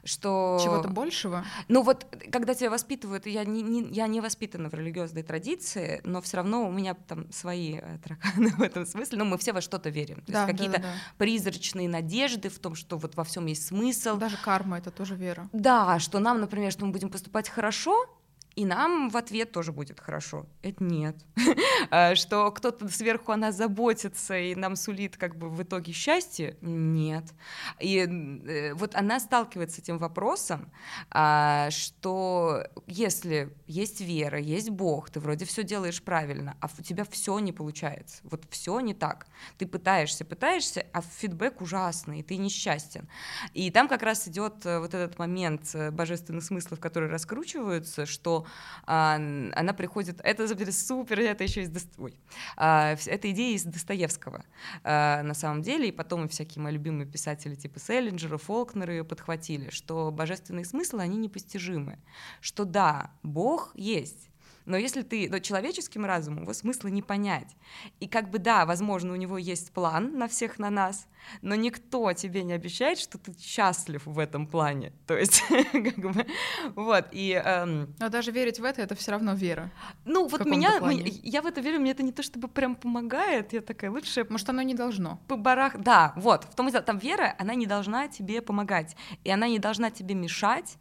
Что... Чего-то большего? Ну вот, когда тебя воспитывают, я не, не- я не воспитана в религиозной традиции, но все равно у меня там свои э, тараканы [laughs] в этом смысле. Ну, мы все во что-то верим. То Да, есть да, какие-то да, да. призрачные надежды в том, что вот во всем есть смысл. Даже карма — это тоже вера. Да, что нам, например, что мы будем поступать хорошо, и нам в ответ тоже будет хорошо. Это нет. [laughs] А, Что кто-то сверху о нас заботится и нам сулит как бы в итоге счастье? Нет. И э, вот она сталкивается с этим вопросом, а, что если есть вера, есть Бог, ты вроде все делаешь правильно, а у тебя все не получается. Вот все не так. Ты пытаешься, пытаешься, а фидбэк ужасный, и ты несчастен. И там как раз идет э, вот этот момент э, божественных смыслов, которые раскручиваются, что а, она приходит, это за- супер, это еще из Дос- ой, а, это идея из Достоевского. А, на самом деле, и потом и всякие мои любимые писатели типа Селлинджера, Фолкнера ее подхватили, что божественные смыслы, они непостижимы, что да, Бог есть, но если ты но человеческим разумом, его смысла не понять. И как бы да, возможно, у него есть план на всех на нас, но никто тебе не обещает, что ты счастлив в этом плане. То есть, [laughs] как бы, вот, и, эм, Но даже верить в это — это все равно вера. ну, вот меня, плане. я в это верю, мне это не то чтобы прям помогает, я такая, лучше Может, оно не должно. по барах, да, вот, в том и дело, там вера, она не должна тебе помогать, и она не должна тебе мешать,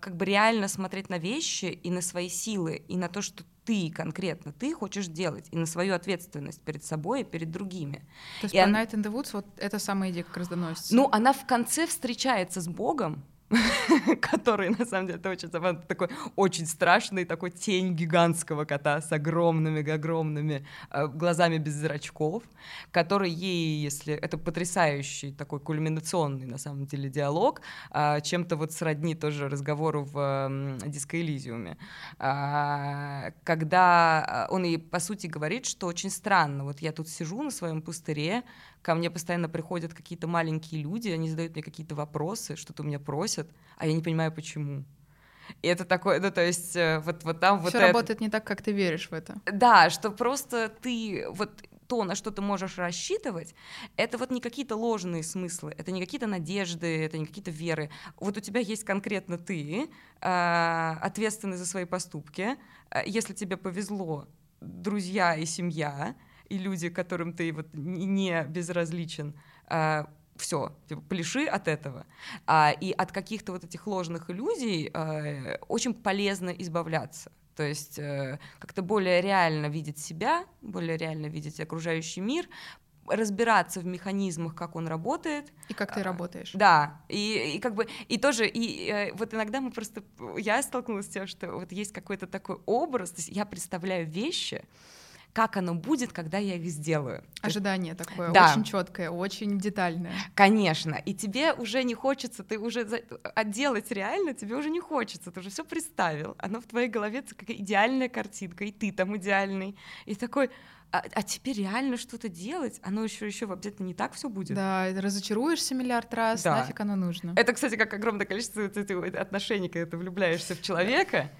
как бы реально смотреть на вещи и на свои силы, и на то, что ты конкретно, ты хочешь делать, и на свою ответственность перед собой и перед другими. То есть И по он- Night in the Woods вот эта самая идея как раз доносится. Ну, она в конце встречается с Богом, [laughs] который, на самом деле, это очень забавно, такой очень страшный, такой тень гигантского кота с огромными-огромными э, глазами без зрачков, который ей, если... Это потрясающий такой кульминационный, на самом деле, диалог, а, чем-то вот сродни тоже разговору в м, Диско Элизиуме, А, когда а, он ей, по сути, говорит, что очень странно, вот я тут сижу на своем пустыре, ко мне постоянно приходят какие-то маленькие люди, они задают мне какие-то вопросы, что-то у меня просят, а я не понимаю, почему. И это такое, ну, то есть, э, вот, вот там вот Все это... работает не так, как ты веришь в это. Да, что просто ты вот то, на что ты можешь рассчитывать, это вот не какие-то ложные смыслы, это не какие-то надежды, это не какие-то веры. Вот у тебя есть конкретно ты, а, ответственный за свои поступки. А, Если тебе повезло, друзья и семья, и люди, которым ты вот не безразличен, все, типа, пляши от этого. А, и от каких-то вот этих ложных иллюзий э, очень полезно избавляться. То есть э, как-то более реально видеть себя, более реально видеть окружающий мир, разбираться в механизмах, как он работает. И как ты А, работаешь. Да, и, и как бы, и тоже, и э, вот иногда мы просто, я столкнулась с тем, что вот есть какой-то такой образ, то есть я представляю вещи, как оно будет, когда я их сделаю. Ожидание такое, Да. очень четкое, очень детальное. Конечно, и тебе уже не хочется, ты уже за- а реально тебе уже не хочется, ты уже все представил, оно в твоей голове это как идеальная картинка, и ты там идеальный, и такой, а, а теперь реально что-то делать, оно еще еще обязательно не так все будет. Да, разочаруешься миллиард раз, да. нафиг оно нужно. Это, кстати, как огромное количество отношений, когда ты влюбляешься в человека,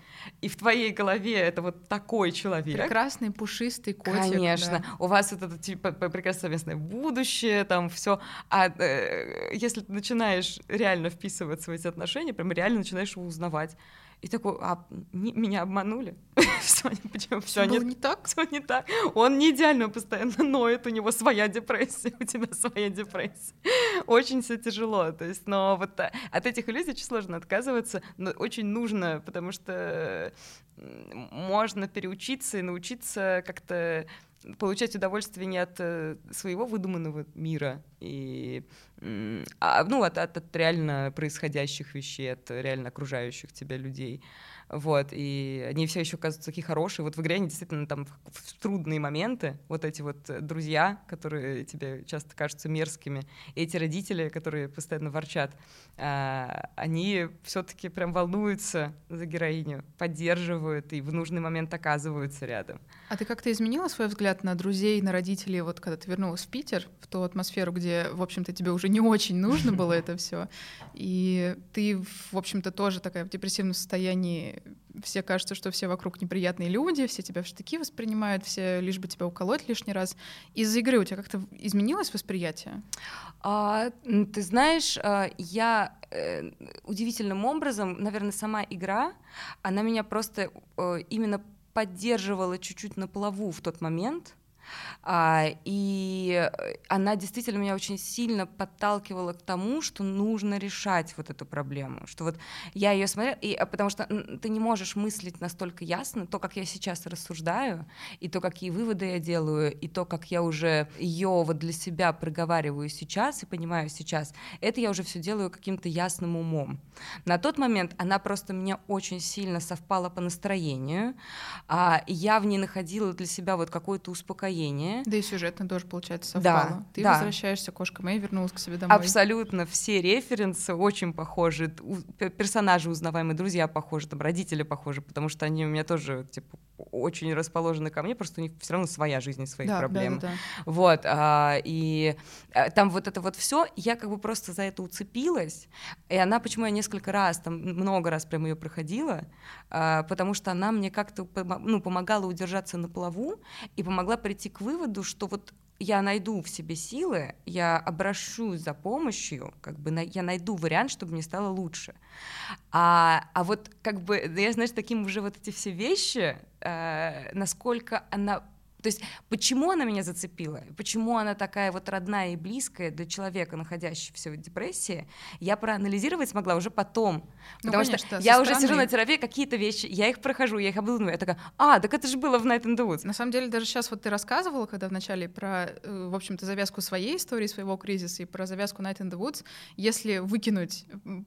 и в твоей голове это вот такой человек. Прекрасный, пушистый котик. Конечно. Да. У вас вот это типа прекрасное совместное будущее, там все. А э, если ты начинаешь реально вписываться в эти отношения, прям реально начинаешь его узнавать. И такой, а не, меня обманули. [laughs] все, почему? Все не, не так? Все не так. Он не идеально постоянно ноет, у него своя депрессия, [laughs] у тебя своя депрессия. Очень все тяжело. То есть, но вот а, от этих иллюзий очень сложно отказываться, но очень нужно, потому что можно переучиться и научиться как-то получать удовольствие не от э, своего выдуманного мира, и, а, ну, от, от, от реально происходящих вещей, от реально окружающих тебя людей. Вот, и они все еще кажутся такие хорошие. Вот в игре они действительно там в, трудные моменты, вот эти вот друзья, которые тебе часто кажутся мерзкими, и эти родители, которые постоянно ворчат, а, они все-таки прям волнуются за героиню, поддерживают и в нужный момент оказываются рядом. А ты как-то изменила свой взгляд на друзей, на родителей, вот когда ты вернулась в Питер, в ту атмосферу, где, в общем-то, тебе уже не очень нужно было [laughs] это все, и ты, в общем-то, тоже такая в депрессивном состоянии все кажется, что все вокруг неприятные люди, все тебя в штыки воспринимают, все лишь бы тебя уколоть лишний раз. Из-за игры у тебя как-то изменилось восприятие? А, ты знаешь, а, я э, удивительным образом, наверное, сама игра, она меня просто именно поддерживала чуть-чуть на плаву в тот момент, и она действительно меня очень сильно подталкивала к тому, что нужно решать вот эту проблему, что вот я ее смотрела, и, а, потому что ты не можешь мыслить настолько ясно, то, как я сейчас рассуждаю, и то, какие выводы я делаю, и то, как я уже ее вот для себя проговариваю сейчас и понимаю сейчас, это я уже все делаю каким-то ясным умом. На тот момент она просто мне очень сильно совпала по настроению, а я в ней находила для себя вот какое-то успокоение, настроение. Да и сюжетно тоже, получается, совпало. Да, Ты да. возвращаешься, кошка Мэй вернулась к себе домой. Абсолютно все референсы очень похожи. Персонажи узнаваемые, друзья похожи, там родители похожи, потому что они у меня тоже типа очень расположены ко мне, просто у них все равно своя жизнь и свои да, проблемы. Да, да, да. Вот, а, и а, там вот это вот все, я как бы просто за это уцепилась, и она, почему я несколько раз, там много раз прям ее проходила, а, потому что она мне как-то ну, помогала удержаться на плаву и помогла прийти к выводу, что вот я найду в себе силы, я обращусь за помощью, как бы на, я найду вариант, чтобы мне стало лучше. А, а вот как бы, я, знаешь, таким уже вот эти все вещи, э, насколько она то есть почему она меня зацепила, почему она такая вот родная и близкая для человека, находящегося в депрессии, я проанализировать смогла уже потом. Ну, потому конечно, что я стороны... уже сижу на терапии, какие-то вещи, я их прохожу, я их обдумываю, я такая, а, так это же было в Night the Woods. На самом деле, даже сейчас вот ты рассказывала, когда вначале про, э, в общем-то, завязку своей истории, своего кризиса и про завязку Night in the Woods, если выкинуть,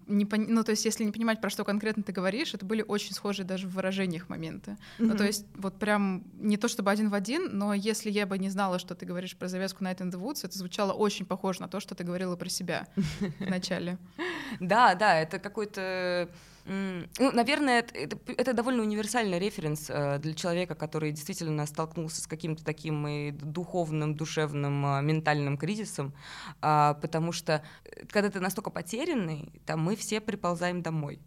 не пон... ну, то есть если не понимать, про что конкретно ты говоришь, это были очень схожие даже в выражениях моменты. Mm-hmm. Ну, то есть вот прям не то чтобы один в один, но если я бы не знала, что ты говоришь про завязку Night in the Woods, это звучало очень похоже на то, что ты говорила про себя в начале. [laughs] Да, да, это какой-то ну, наверное, это, это, довольно универсальный референс э, для человека, который действительно столкнулся с каким-то таким и духовным, душевным, э, ментальным кризисом, э, потому что э, когда ты настолько потерянный, там мы все приползаем домой.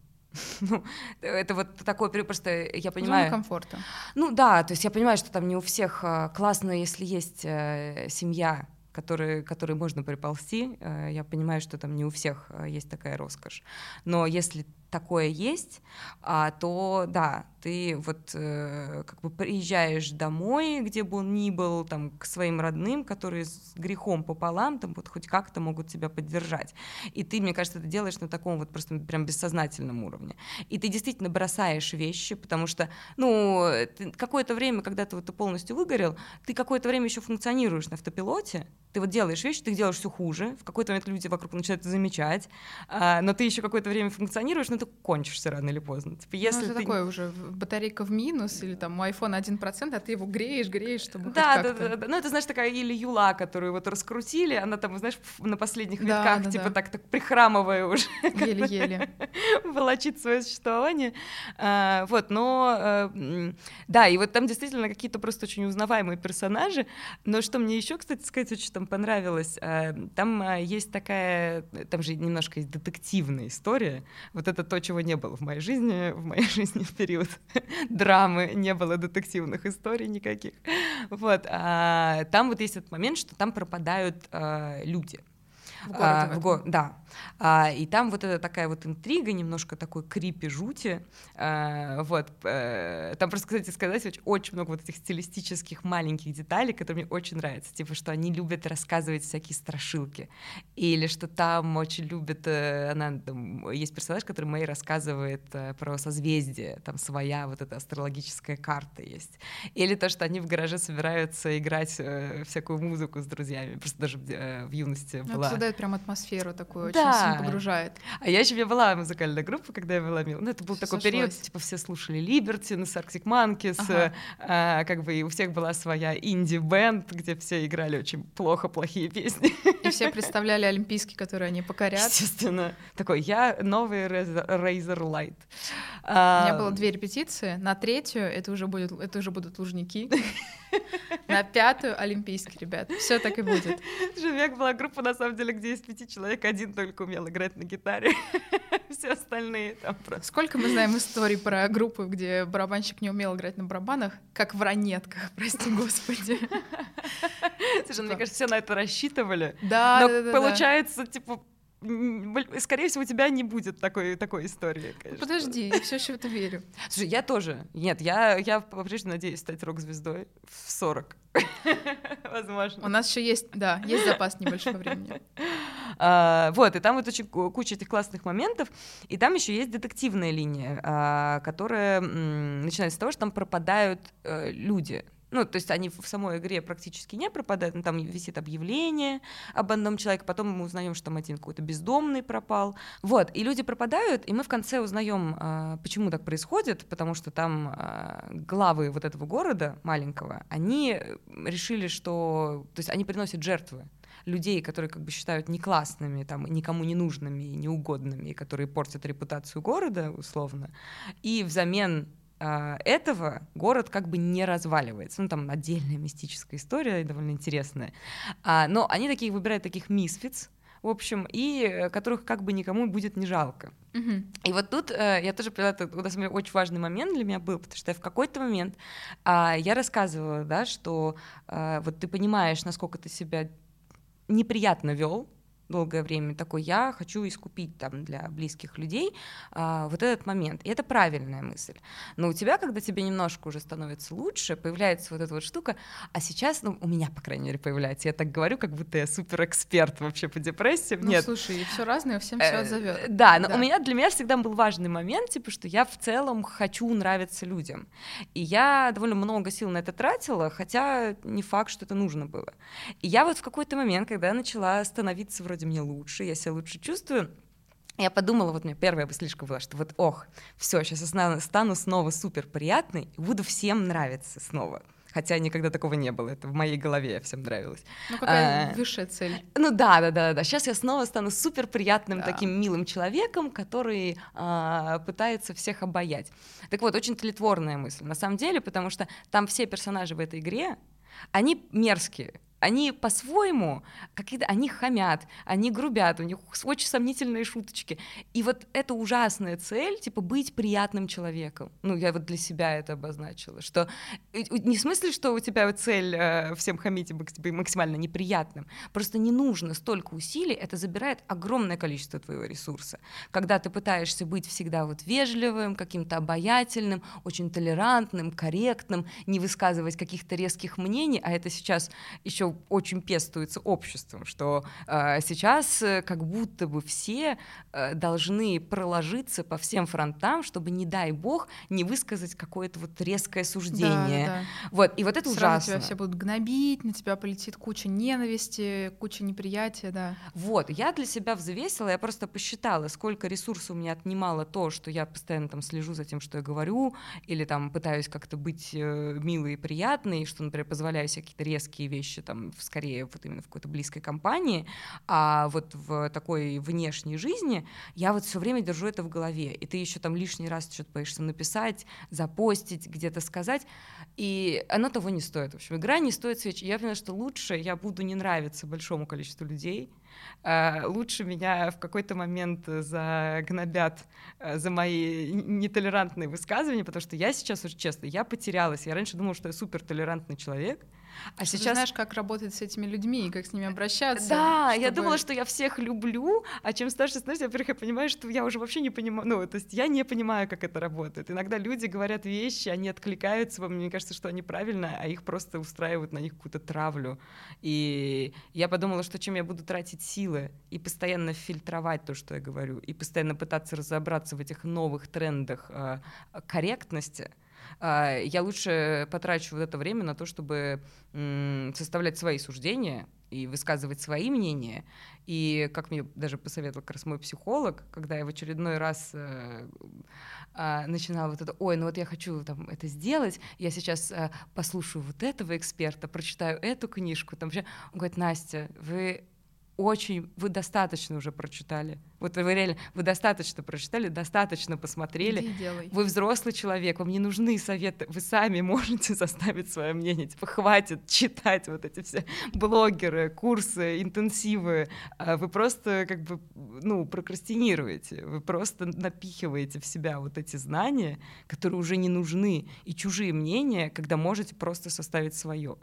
[laughs] ну, это вот такое просто, я понимаю... Зона комфорта. Ну да, то есть я понимаю, что там не у всех а, классно, если есть э, семья, которые, которые можно приползти. Э, я понимаю, что там не у всех э, есть такая роскошь. Но если такое есть, а, то да, ты вот э, как бы приезжаешь домой, где бы он ни был, там, к своим родным, которые с грехом пополам, там вот хоть как-то могут тебя поддержать. И ты, мне кажется, это делаешь на таком вот просто прям бессознательном уровне. И ты действительно бросаешь вещи, потому что, ну, какое-то время, когда ты вот ты полностью выгорел, ты какое-то время еще функционируешь на автопилоте, ты вот делаешь вещи, ты делаешь все хуже, в какой-то момент люди вокруг начинают замечать, а, но ты еще какое-то время функционируешь, равно ты кончишься рано или поздно. Типа, если ну, это ты... такое уже батарейка в минус, или там у айфона 1%, а ты его греешь, греешь, чтобы да, да, да, да. Ну, это, знаешь, такая или юла, которую вот раскрутили, она там, знаешь, на последних витках, да, да, типа да. так, так прихрамывая уже. [laughs] Еле-еле. [laughs] Волочит свое существование. А, вот, но а, да, и вот там действительно какие-то просто очень узнаваемые персонажи. Но что мне еще, кстати, сказать, очень там понравилось, а, там а, есть такая, там же немножко есть детективная история. Вот это то, чего не было в моей жизни, в моей [laughs] жизни в период драмы не было детективных историй никаких. Вот, а, там вот есть этот момент, что там пропадают а, люди. В городе. А, в го- да. А, и там вот эта такая вот интрига, немножко такой крипи жути. А, вот. А, там просто, кстати, сказать, очень, очень много вот этих стилистических маленьких деталей, которые мне очень нравятся. Типа, что они любят рассказывать всякие страшилки. Или что там очень любят... Э, она, там, есть персонаж, который Мэй рассказывает про созвездие. Там своя вот эта астрологическая карта есть. Или то, что они в гараже собираются играть э, всякую музыку с друзьями. Просто даже э, в юности ну, была... Создает прям атмосферу такую очень да. сильно погружает. А я еще у меня была музыкальная группа, когда я была мил. Ну, это был все такой сошлось. период, типа все слушали Либерти, на Arctic Monkeys, ага. а, как бы и у всех была своя инди-бенд, где все играли очень плохо плохие песни. И все представляли Олимпийский, который они покорят. Естественно. Такой, я новый Razer Light. У меня было две репетиции. На третью это уже, будет, это уже будут лужники. На пятую Олимпийский, ребят. Все так и будет. Меня была группа, на самом деле, где из пяти человек один только умел играть на гитаре. [laughs] Все остальные там просто. Сколько мы знаем историй про группу, где барабанщик не умел играть на барабанах, как в ранетках, прости господи. [laughs] Слушай, мне кажется, все на это рассчитывали. Да, но получается, типа, скорее всего, у тебя не будет такой, такой истории, конечно. Подожди, я все еще в это верю. Слушай, я тоже. Нет, я, я по-прежнему надеюсь стать рок-звездой в 40. [laughs] Возможно. У нас еще есть, да, есть запас небольшого времени. [laughs] А, вот, и там вот очень куча этих классных моментов. И там еще есть детективная линия, а, которая начинается с того, что там пропадают э, люди. Ну, то есть они в самой игре практически не пропадают, но там висит объявление об одном человеке, потом мы узнаем, что там один какой-то бездомный пропал. Вот, и люди пропадают, и мы в конце узнаем, а, почему так происходит, потому что там а, главы вот этого города маленького, они решили, что... То есть они приносят жертвы людей, которые как бы считают не классными, там, никому не нужными и неугодными, которые портят репутацию города, условно, и взамен этого город как бы не разваливается. Ну, там отдельная мистическая история, довольно интересная. А, но они такие выбирают таких мисфиц, в общем, и которых как бы никому будет не жалко. Uh-huh. И вот тут э, я тоже поняла, это на самом деле очень важный момент для меня был, потому что я в какой-то момент э, я рассказывала, да, что э, вот ты понимаешь, насколько ты себя неприятно вел, долгое время такой, я хочу искупить там для близких людей а, вот этот момент. И это правильная мысль. Но у тебя, когда тебе немножко уже становится лучше, появляется вот эта вот штука, а сейчас, ну, у меня, по крайней мере, появляется, я так говорю, как будто я супер эксперт вообще по депрессии. Ну, Нет. слушай, все разное, всем все отзовет. Э, да, но да. у меня для меня всегда был важный момент, типа, что я в целом хочу нравиться людям. И я довольно много сил на это тратила, хотя не факт, что это нужно было. И я вот в какой-то момент, когда я начала становиться вроде вроде мне лучше, я себя лучше чувствую. Я подумала, вот у меня первая мыслишка была, что вот, ох, все, сейчас я стану снова супер приятной и буду всем нравиться снова хотя никогда такого не было, это в моей голове я всем нравилось. Ну какая а, высшая цель? Ну да, да, да, да. Сейчас я снова стану супер приятным да. таким милым человеком, который а, пытается всех обаять. Так вот, очень тлетворная мысль на самом деле, потому что там все персонажи в этой игре, они мерзкие, они по-своему, какие-то, они хамят, они грубят, у них очень сомнительные шуточки. И вот эта ужасная цель, типа, быть приятным человеком. Ну, я вот для себя это обозначила, что не в смысле, что у тебя цель э, всем хамить и быть максимально неприятным, просто не нужно столько усилий, это забирает огромное количество твоего ресурса. Когда ты пытаешься быть всегда вот вежливым, каким-то обаятельным, очень толерантным, корректным, не высказывать каких-то резких мнений, а это сейчас еще еще очень пестуется обществом, что э, сейчас э, как будто бы все э, должны проложиться по всем фронтам, чтобы, не дай бог, не высказать какое-то вот резкое суждение. Да, да. Вот, и вот это Сразу ужасно. тебя все будут гнобить, на тебя полетит куча ненависти, куча неприятия, да. Вот, я для себя взвесила, я просто посчитала, сколько ресурсов у меня отнимало то, что я постоянно там слежу за тем, что я говорю, или там пытаюсь как-то быть э, милой и приятной, что, например, позволяю себе какие-то резкие вещи там скорее вот именно в какой-то близкой компании, а вот в такой внешней жизни я вот все время держу это в голове, и ты еще там лишний раз что-то боишься написать, запостить, где-то сказать, и оно того не стоит. В общем, игра не стоит свечи. Я понимаю, что лучше я буду не нравиться большому количеству людей, Э, лучше меня в какой-то момент загнобят э, за мои нетолерантные высказывания, потому что я сейчас уже честно, я потерялась. Я раньше думала, что я супер толерантный человек, а что сейчас... Ты знаешь, как работать с этими людьми и как с ними обращаться. Да, чтобы... я думала, что я всех люблю, а чем старше становишься, во-первых, я понимаю, что я уже вообще не понимаю, ну, то есть я не понимаю, как это работает. Иногда люди говорят вещи, они откликаются, мне кажется, что они правильно, а их просто устраивают на них какую-то травлю. И я подумала, что чем я буду тратить силы и постоянно фильтровать то, что я говорю, и постоянно пытаться разобраться в этих новых трендах э, корректности, я лучше потрачу вот это время на то, чтобы составлять свои суждения и высказывать свои мнения. И как мне даже посоветовал как раз мой психолог, когда я в очередной раз э, э, начинала вот это, ой, ну вот я хочу там это сделать, я сейчас э, послушаю вот этого эксперта, прочитаю эту книжку, там вообще, он говорит, Настя, вы очень, вы достаточно уже прочитали. Вот вы реально, вы достаточно прочитали, достаточно посмотрели. Иди делай. Вы взрослый человек, вам не нужны советы, вы сами [laughs] можете составить свое мнение. Типа хватит читать вот эти все блогеры, курсы, интенсивы. А вы просто как бы, ну, прокрастинируете, вы просто напихиваете в себя вот эти знания, которые уже не нужны, и чужие мнения, когда можете просто составить свое.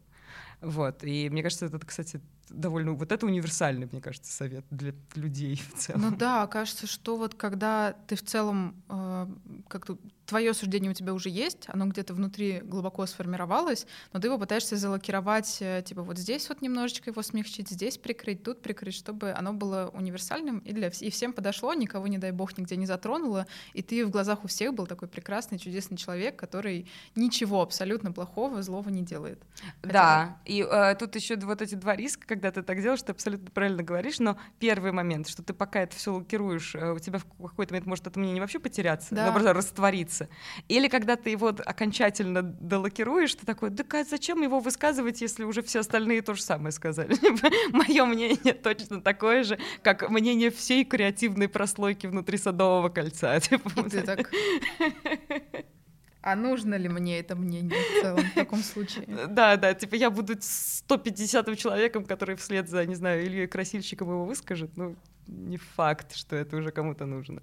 Вот. И мне кажется, это, кстати, довольно... Вот это универсальный, мне кажется, совет для людей в целом. Ну да, кажется, что вот когда ты в целом э, как-то твое суждение у тебя уже есть, оно где-то внутри глубоко сформировалось, но ты его пытаешься залокировать, э, типа вот здесь вот немножечко его смягчить, здесь прикрыть, тут прикрыть, чтобы оно было универсальным и для и всем подошло, никого, не дай бог, нигде не затронуло, и ты в глазах у всех был такой прекрасный, чудесный человек, который ничего абсолютно плохого, злого не делает. Хотя... Да, и э, тут еще вот эти два риска, когда ты так делаешь, ты абсолютно правильно говоришь, но первый момент, что ты пока это все локируешь, э, у тебя в какой-то момент может это мнение вообще потеряться, да. наоборот, раствориться. Или когда ты его окончательно долокируешь, ты такой, да зачем его высказывать, если уже все остальные то же самое сказали? [laughs] Мое мнение точно такое же, как мнение всей креативной прослойки внутри Садового кольца. [laughs] Типа, ты так... А нужно ли мне это мнение в целом в таком случае? [laughs] Да, да, типа я буду 150-м человеком, который вслед за, не знаю, Ильей Красильщиком его выскажет, ну, не факт, что это уже кому-то нужно.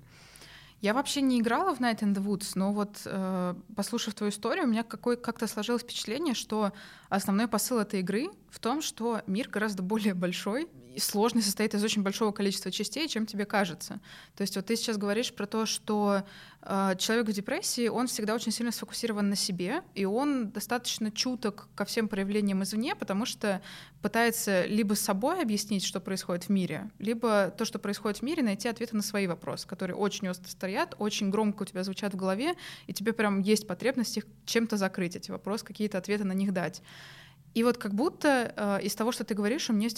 Я вообще не играла в Night in the Woods, но вот э, послушав твою историю, у меня какой, как-то сложилось впечатление, что основной посыл этой игры в том, что мир гораздо более большой и сложный, состоит из очень большого количества частей, чем тебе кажется. То есть вот ты сейчас говоришь про то, что человек в депрессии, он всегда очень сильно сфокусирован на себе, и он достаточно чуток ко всем проявлениям извне, потому что пытается либо собой объяснить, что происходит в мире, либо то, что происходит в мире, найти ответы на свои вопросы, которые очень остро стоят, очень громко у тебя звучат в голове, и тебе прям есть потребность их чем-то закрыть, эти вопросы, какие-то ответы на них дать. И вот как будто э, из того, что ты говоришь, у меня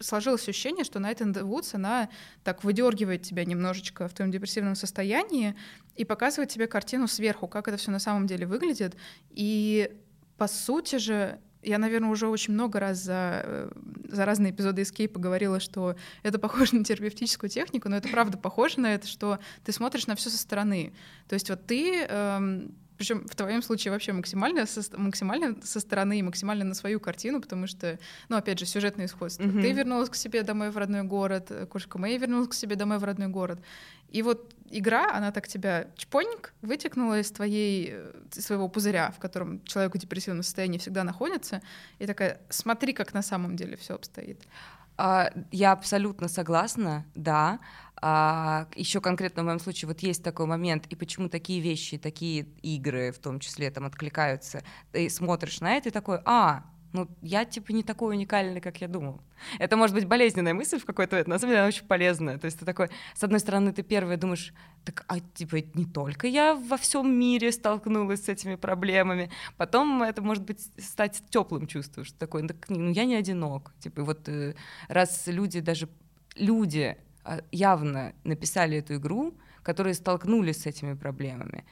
сложилось ощущение, что the Woods, она так выдергивает тебя немножечко в твоем депрессивном состоянии и показывает тебе картину сверху, как это все на самом деле выглядит. И по сути же, я, наверное, уже очень много раз за, э, за разные эпизоды Escape говорила, что это похоже на терапевтическую технику, но это правда похоже на это, что ты смотришь на все со стороны. То есть вот ты эм, причем в твоем случае вообще максимально со, максимально со стороны и максимально на свою картину, потому что, ну, опять же, сюжетное исходство. Mm-hmm. Ты вернулась к себе домой в родной город, кошка Мэй вернулась к себе домой в родной город. И вот игра, она так тебя чпоньк вытекнула из твоей, из своего пузыря, в котором человек в депрессивном состоянии всегда находится, и такая, смотри, как на самом деле все обстоит. А, я абсолютно согласна, да. А, еще конкретно в моем случае вот есть такой момент, и почему такие вещи, такие игры в том числе там откликаются, ты смотришь на это и такой, а, ну, я, типа, не такой уникальный, как я думал. Это может быть болезненная мысль в какой-то момент, но на самом деле она очень полезная. То есть ты такой, с одной стороны, ты первый думаешь, так, а типа не только я во всем мире столкнулась с этими проблемами. Потом это может быть стать теплым чувством, что такое, ну я не одинок. Типа вот э, раз люди даже люди явно написали эту игру, которые столкнулись с этими проблемами,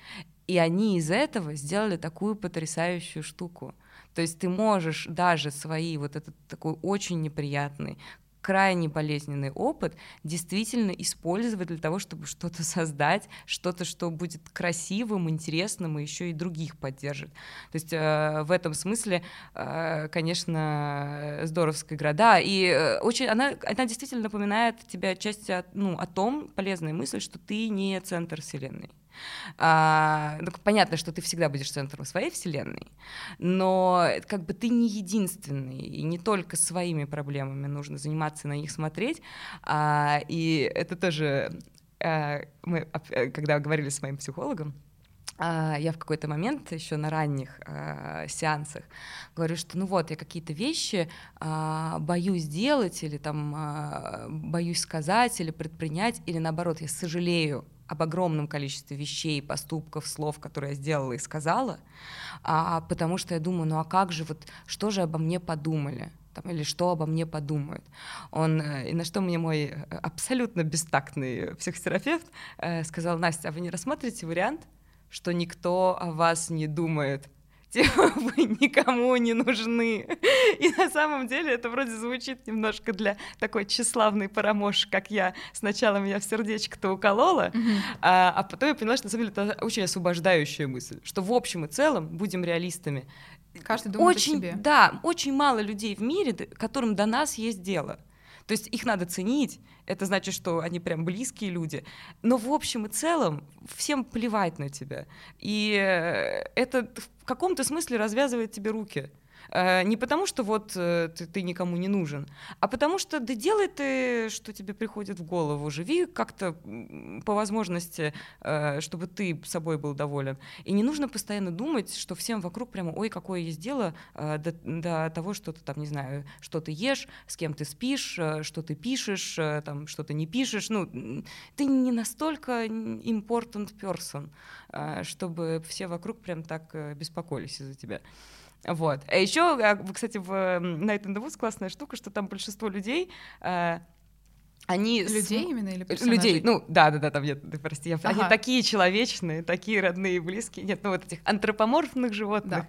и они из этого сделали такую потрясающую штуку. То есть ты можешь даже свои вот этот такой очень неприятный, крайне болезненный опыт действительно использовать для того, чтобы что-то создать, что-то, что будет красивым, интересным и еще и других поддержит. То есть э, в этом смысле, э, конечно, здоровская игра. Да, и э, очень она, она действительно напоминает тебе часть ну, о том, полезная мысль, что ты не центр вселенной. А, ну, понятно, что ты всегда будешь центром своей вселенной, но как бы ты не единственный, и не только своими проблемами нужно заниматься и на них смотреть. А, и это тоже а, мы, э, когда говорили с моим психологом, а, я в какой-то момент еще на ранних э, сеансах говорю, что ну вот я какие-то вещи э, боюсь делать или там э, боюсь сказать или предпринять или наоборот я сожалею об огромном количестве вещей, поступков, слов, которые я сделала и сказала, а, потому что я думаю, ну а как же, вот что же обо мне подумали? Там, или что обо мне подумают. Он, э, и на что мне мой э, абсолютно бестактный психотерапевт э, сказал, Настя, а вы не рассматриваете вариант, что никто о вас не думает? Типа [laughs] вы никому не нужны. И на самом деле это вроде звучит немножко для такой тщеславной парамош, как я. Сначала меня в сердечко-то уколола, mm-hmm. а, а потом я поняла, что на самом деле это очень освобождающая мысль, что в общем и целом, будем реалистами, Каждый думает очень, о себе. Да, очень мало людей в мире, которым до нас есть дело. То есть их надо ценить, это значит, что они прям близкие люди. Но в общем и целом всем плевать на тебя. И э, это в каком-то смысле развязывает тебе руки. Э, не потому, что вот э, ты, ты никому не нужен, а потому что да делай ты, что тебе приходит в голову, живи как-то по возможности, э, чтобы ты собой был доволен. И не нужно постоянно думать, что всем вокруг прямо, ой, какое есть дело до, до того, что ты там, не знаю, что ты ешь, с кем ты спишь, что ты пишешь, там, что ты не пишешь. Ну, ты не настолько important person, чтобы все вокруг прям так беспокоились из-за тебя. Вот. А еще, а, кстати, в Night in the Woods классная штука, что там большинство людей э, они людей с... именно или персонажей? людей ну да да да там нет прости я... ага. они такие человечные такие родные и близкие нет ну вот этих антропоморфных животных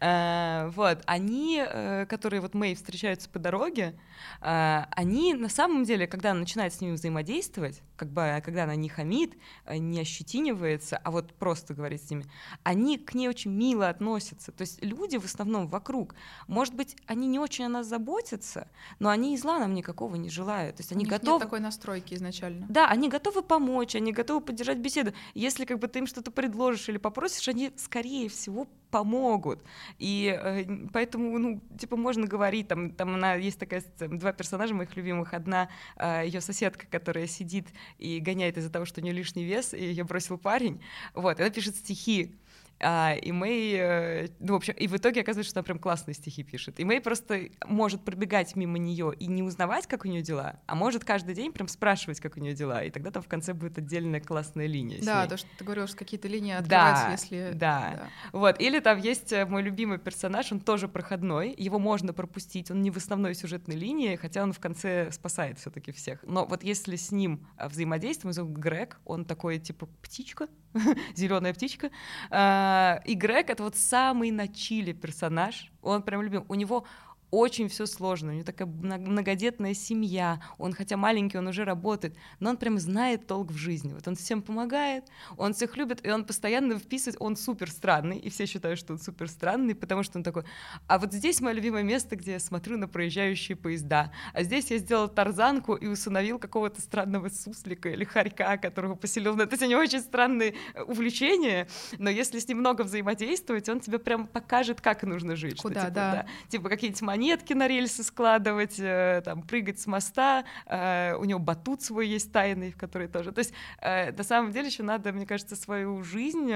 да. а, вот они э, которые вот Мэй встречаются по дороге а, они на самом деле когда она начинает с ними взаимодействовать как бы когда она не хамит э, не ощетинивается а вот просто говорит с ними они к ней очень мило относятся то есть люди в основном вокруг может быть они не очень о нас заботятся но они и зла нам никакого не желают то есть они готовы такой настройки изначально. Да, они готовы помочь, они готовы поддержать беседу. Если как бы ты им что-то предложишь или попросишь, они скорее всего помогут. И э, поэтому, ну, типа, можно говорить, там, там она есть такая, два персонажа моих любимых. Одна э, ее соседка, которая сидит и гоняет из-за того, что у нее лишний вес, и ее бросил парень. Вот, она пишет стихи а, и Мэй, э, ну, в общем, и в итоге оказывается, что она прям классные стихи пишет. И Мэй просто может пробегать мимо нее и не узнавать, как у нее дела, а может каждый день прям спрашивать, как у нее дела. И тогда там в конце будет отдельная классная линия. Да, то, что ты говоришь, какие-то линии открываются, да, если... Да, да. Вот. Или там есть э, мой любимый персонаж, он тоже проходной, его можно пропустить, он не в основной сюжетной линии, хотя он в конце спасает все-таки всех. Но вот если с ним э, взаимодействуем, зовут Грег, он такой типа птичка, [laughs] зеленая птичка. А, и Грег это вот самый на чили персонаж. Он прям любим. У него очень все сложно, у него такая многодетная семья, он хотя маленький, он уже работает, но он прям знает толк в жизни, вот он всем помогает, он всех любит, и он постоянно вписывает, он супер странный, и все считают, что он супер странный, потому что он такой, а вот здесь мое любимое место, где я смотрю на проезжающие поезда, а здесь я сделал тарзанку и усыновил какого-то странного суслика или хорька, которого поселил, на... то есть у него очень странные э, увлечения, но если с ним много взаимодействовать, он тебе прям покажет, как нужно жить. Куда, что, типа, да. да. Типа какие-нибудь монетки на рельсы складывать, э, там, прыгать с моста, э, у него батут свой есть тайный, в который тоже. То есть э, на самом деле еще надо, мне кажется, свою жизнь,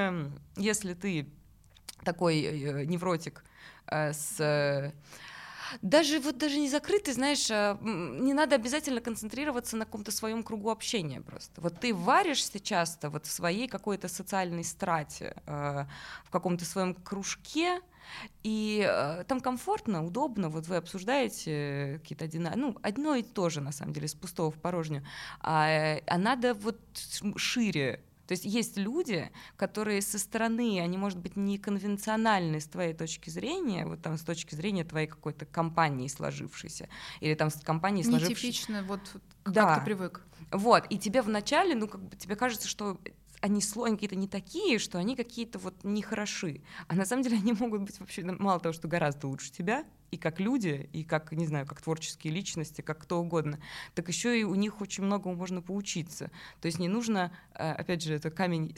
если ты такой невротик с Даже вот даже не закрытый, знаешь, а, не надо обязательно концентрироваться на каком-то своем кругу общения просто. Вот ты варишься часто вот в своей какой-то социальной страте, в каком-то своем кружке, и э, там комфортно, удобно, вот вы обсуждаете какие-то одина... ну, одно и то же, на самом деле, с пустого в порожнюю, а, а надо вот шире то есть есть люди, которые со стороны, они, может быть, не конвенциональны с твоей точки зрения, вот там с точки зрения твоей какой-то компании сложившейся, или там с компанией сложившейся. Нетипично, вот как да. ты привык. Вот, и тебе вначале, ну, как бы тебе кажется, что они, они какие-то не такие, что они какие-то вот нехороши. А на самом деле они могут быть вообще, мало того, что гораздо лучше тебя, и как люди, и как, не знаю, как творческие личности, как кто угодно, так еще и у них очень многому можно поучиться. То есть не нужно, э, опять же, это камень,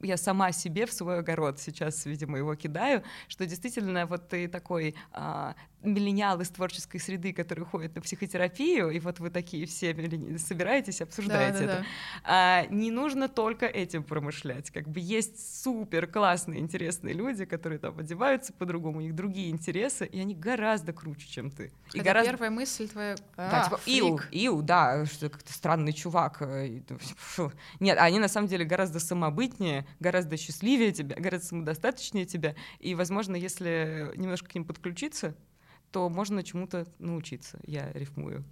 я сама себе в свой огород сейчас, видимо, его кидаю, что действительно вот ты такой а, миллениал из творческой среды, который ходит на психотерапию, и вот вы такие все собираетесь, обсуждаете да, да, это. Да. А, не нужно только этим промышлять. Как бы есть супер классные, интересные люди, которые там одеваются по-другому, у них другие интересы, и они гораздо круче, чем ты. И Это гораздо... первая мысль твоя. А, да, типа, иу, иу, да, что как-то странный чувак. Э. Нет, они на самом деле гораздо самобытнее, гораздо счастливее тебя, гораздо самодостаточнее тебя. И, возможно, если немножко к ним подключиться, то можно чему-то научиться. Я рифмую.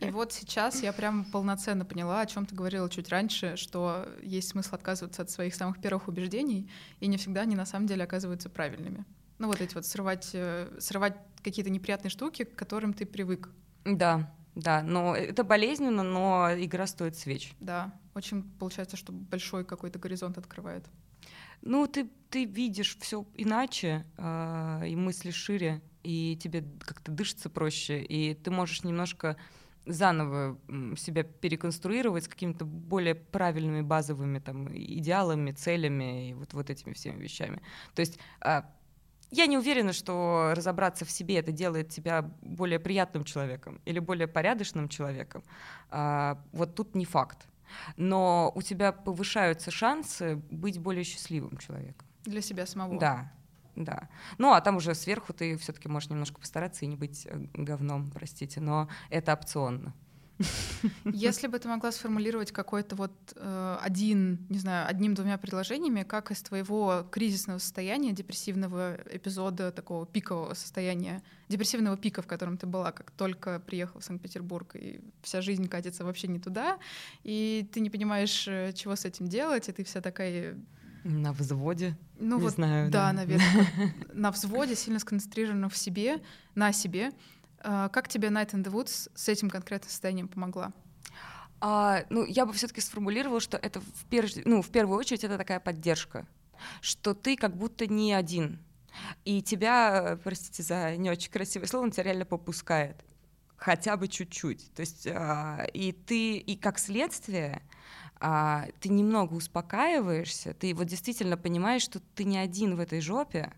И вот сейчас я прям полноценно поняла, о чем ты говорила чуть раньше, что есть смысл отказываться от своих самых первых убеждений, и не всегда они на самом деле оказываются правильными. Ну вот эти вот срывать, э, срывать какие-то неприятные штуки, к которым ты привык. Да, да, но это болезненно, но игра стоит свеч. Да, очень получается, что большой какой-то горизонт открывает. Ну, ты, ты видишь все иначе э, и мыслишь шире, и тебе как-то дышится проще, и ты можешь немножко заново себя переконструировать с какими-то более правильными базовыми там идеалами, целями и вот, вот этими всеми вещами. То есть э, я не уверена, что разобраться в себе это делает тебя более приятным человеком или более порядочным человеком. Э, вот тут не факт но у тебя повышаются шансы быть более счастливым человеком. Для себя самого. Да, да. Ну, а там уже сверху ты все-таки можешь немножко постараться и не быть э, говном, простите, но это опционно. [laughs] Если бы ты могла сформулировать какой-то вот э, один, не знаю, одним-двумя предложениями, как из твоего кризисного состояния, депрессивного эпизода, такого пикового состояния, депрессивного пика, в котором ты была, как только приехал в Санкт-Петербург, и вся жизнь катится вообще не туда, и ты не понимаешь, э, чего с этим делать, и ты вся такая на взводе. Ну не вот, знаю, да, да. наверное, [laughs] на взводе, сильно сконцентрирована в себе, на себе. А, как тебе Night in the Woods с этим конкретным состоянием помогла? А, ну, я бы все-таки сформулировала, что это в, перж... ну, в первую очередь это такая поддержка, что ты как будто не один, и тебя, простите за не очень красивое слово, он тебя реально попускает, хотя бы чуть-чуть. То есть а, и ты, и как следствие, а, ты немного успокаиваешься, ты вот действительно понимаешь, что ты не один в этой жопе,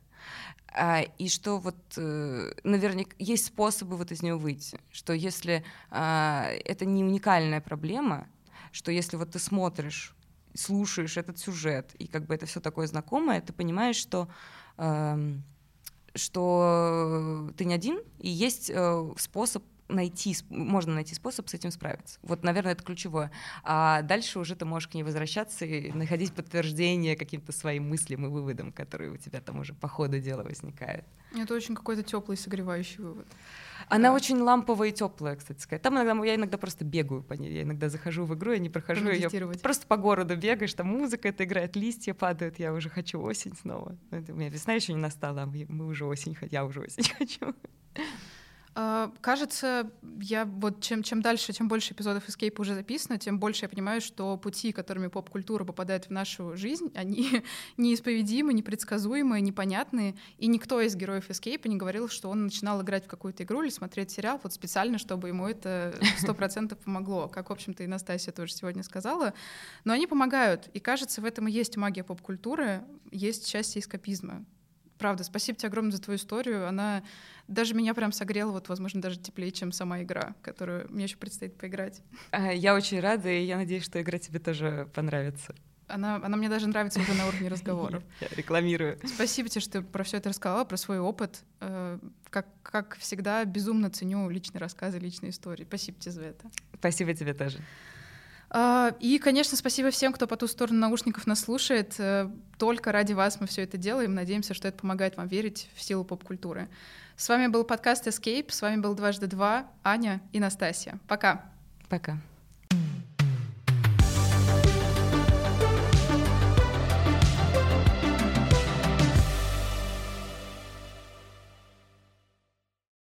а, и что вот э, наверняка есть способы вот из нее выйти, что если а, это не уникальная проблема, что если вот ты смотришь, слушаешь этот сюжет, и как бы это все такое знакомое, ты понимаешь, что эм, что ты не один, и есть э, способ найти, можно найти способ с этим справиться. Вот, наверное, это ключевое. А дальше уже ты можешь к ней возвращаться и находить подтверждение каким-то своим мыслям и выводам, которые у тебя там уже по ходу дела возникают. Это очень какой-то теплый, согревающий вывод. Она да. очень ламповая и теплая, кстати сказать. Там иногда я иногда просто бегаю по ней. Я иногда захожу в игру, я не прохожу ее. Просто по городу бегаешь, там музыка это играет, листья падают, я уже хочу осень снова. У меня весна еще не настала, а мы уже осень, я уже осень [laughs] хочу. А, кажется, я вот чем, чем дальше, чем больше эпизодов Escape уже записано, тем больше я понимаю, что пути, которыми поп-культура попадает в нашу жизнь, [laughs] они неисповедимы, непредсказуемы, непонятные. И никто из героев Escape не говорил, что он начинал играть в какую-то игру или смотреть сериал вот специально, чтобы ему это [laughs] сто процентов помогло. Как, в общем-то, и Настасья тоже сегодня сказала. Но они помогают. И кажется, в этом и есть магия поп-культуры, есть счастье эскапизма правда, спасибо тебе огромное за твою историю. Она даже меня прям согрела, вот, возможно, даже теплее, чем сама игра, которую мне еще предстоит поиграть. А, я очень рада, и я надеюсь, что игра тебе тоже понравится. Она, она мне даже нравится уже на уровне разговоров. [laughs] Я рекламирую. Спасибо тебе, что ты про все это рассказала, про свой опыт. Э, как, как всегда, безумно ценю личные рассказы, личные истории. Спасибо тебе за это. Спасибо тебе тоже. А, и, конечно, спасибо всем, кто по ту сторону наушников нас слушает. Э, только ради вас мы все это делаем. Надеемся, что это помогает вам верить в силу поп-культуры. С вами был подкаст Escape. С вами был дважды два Аня и Настасья. Пока. Пока.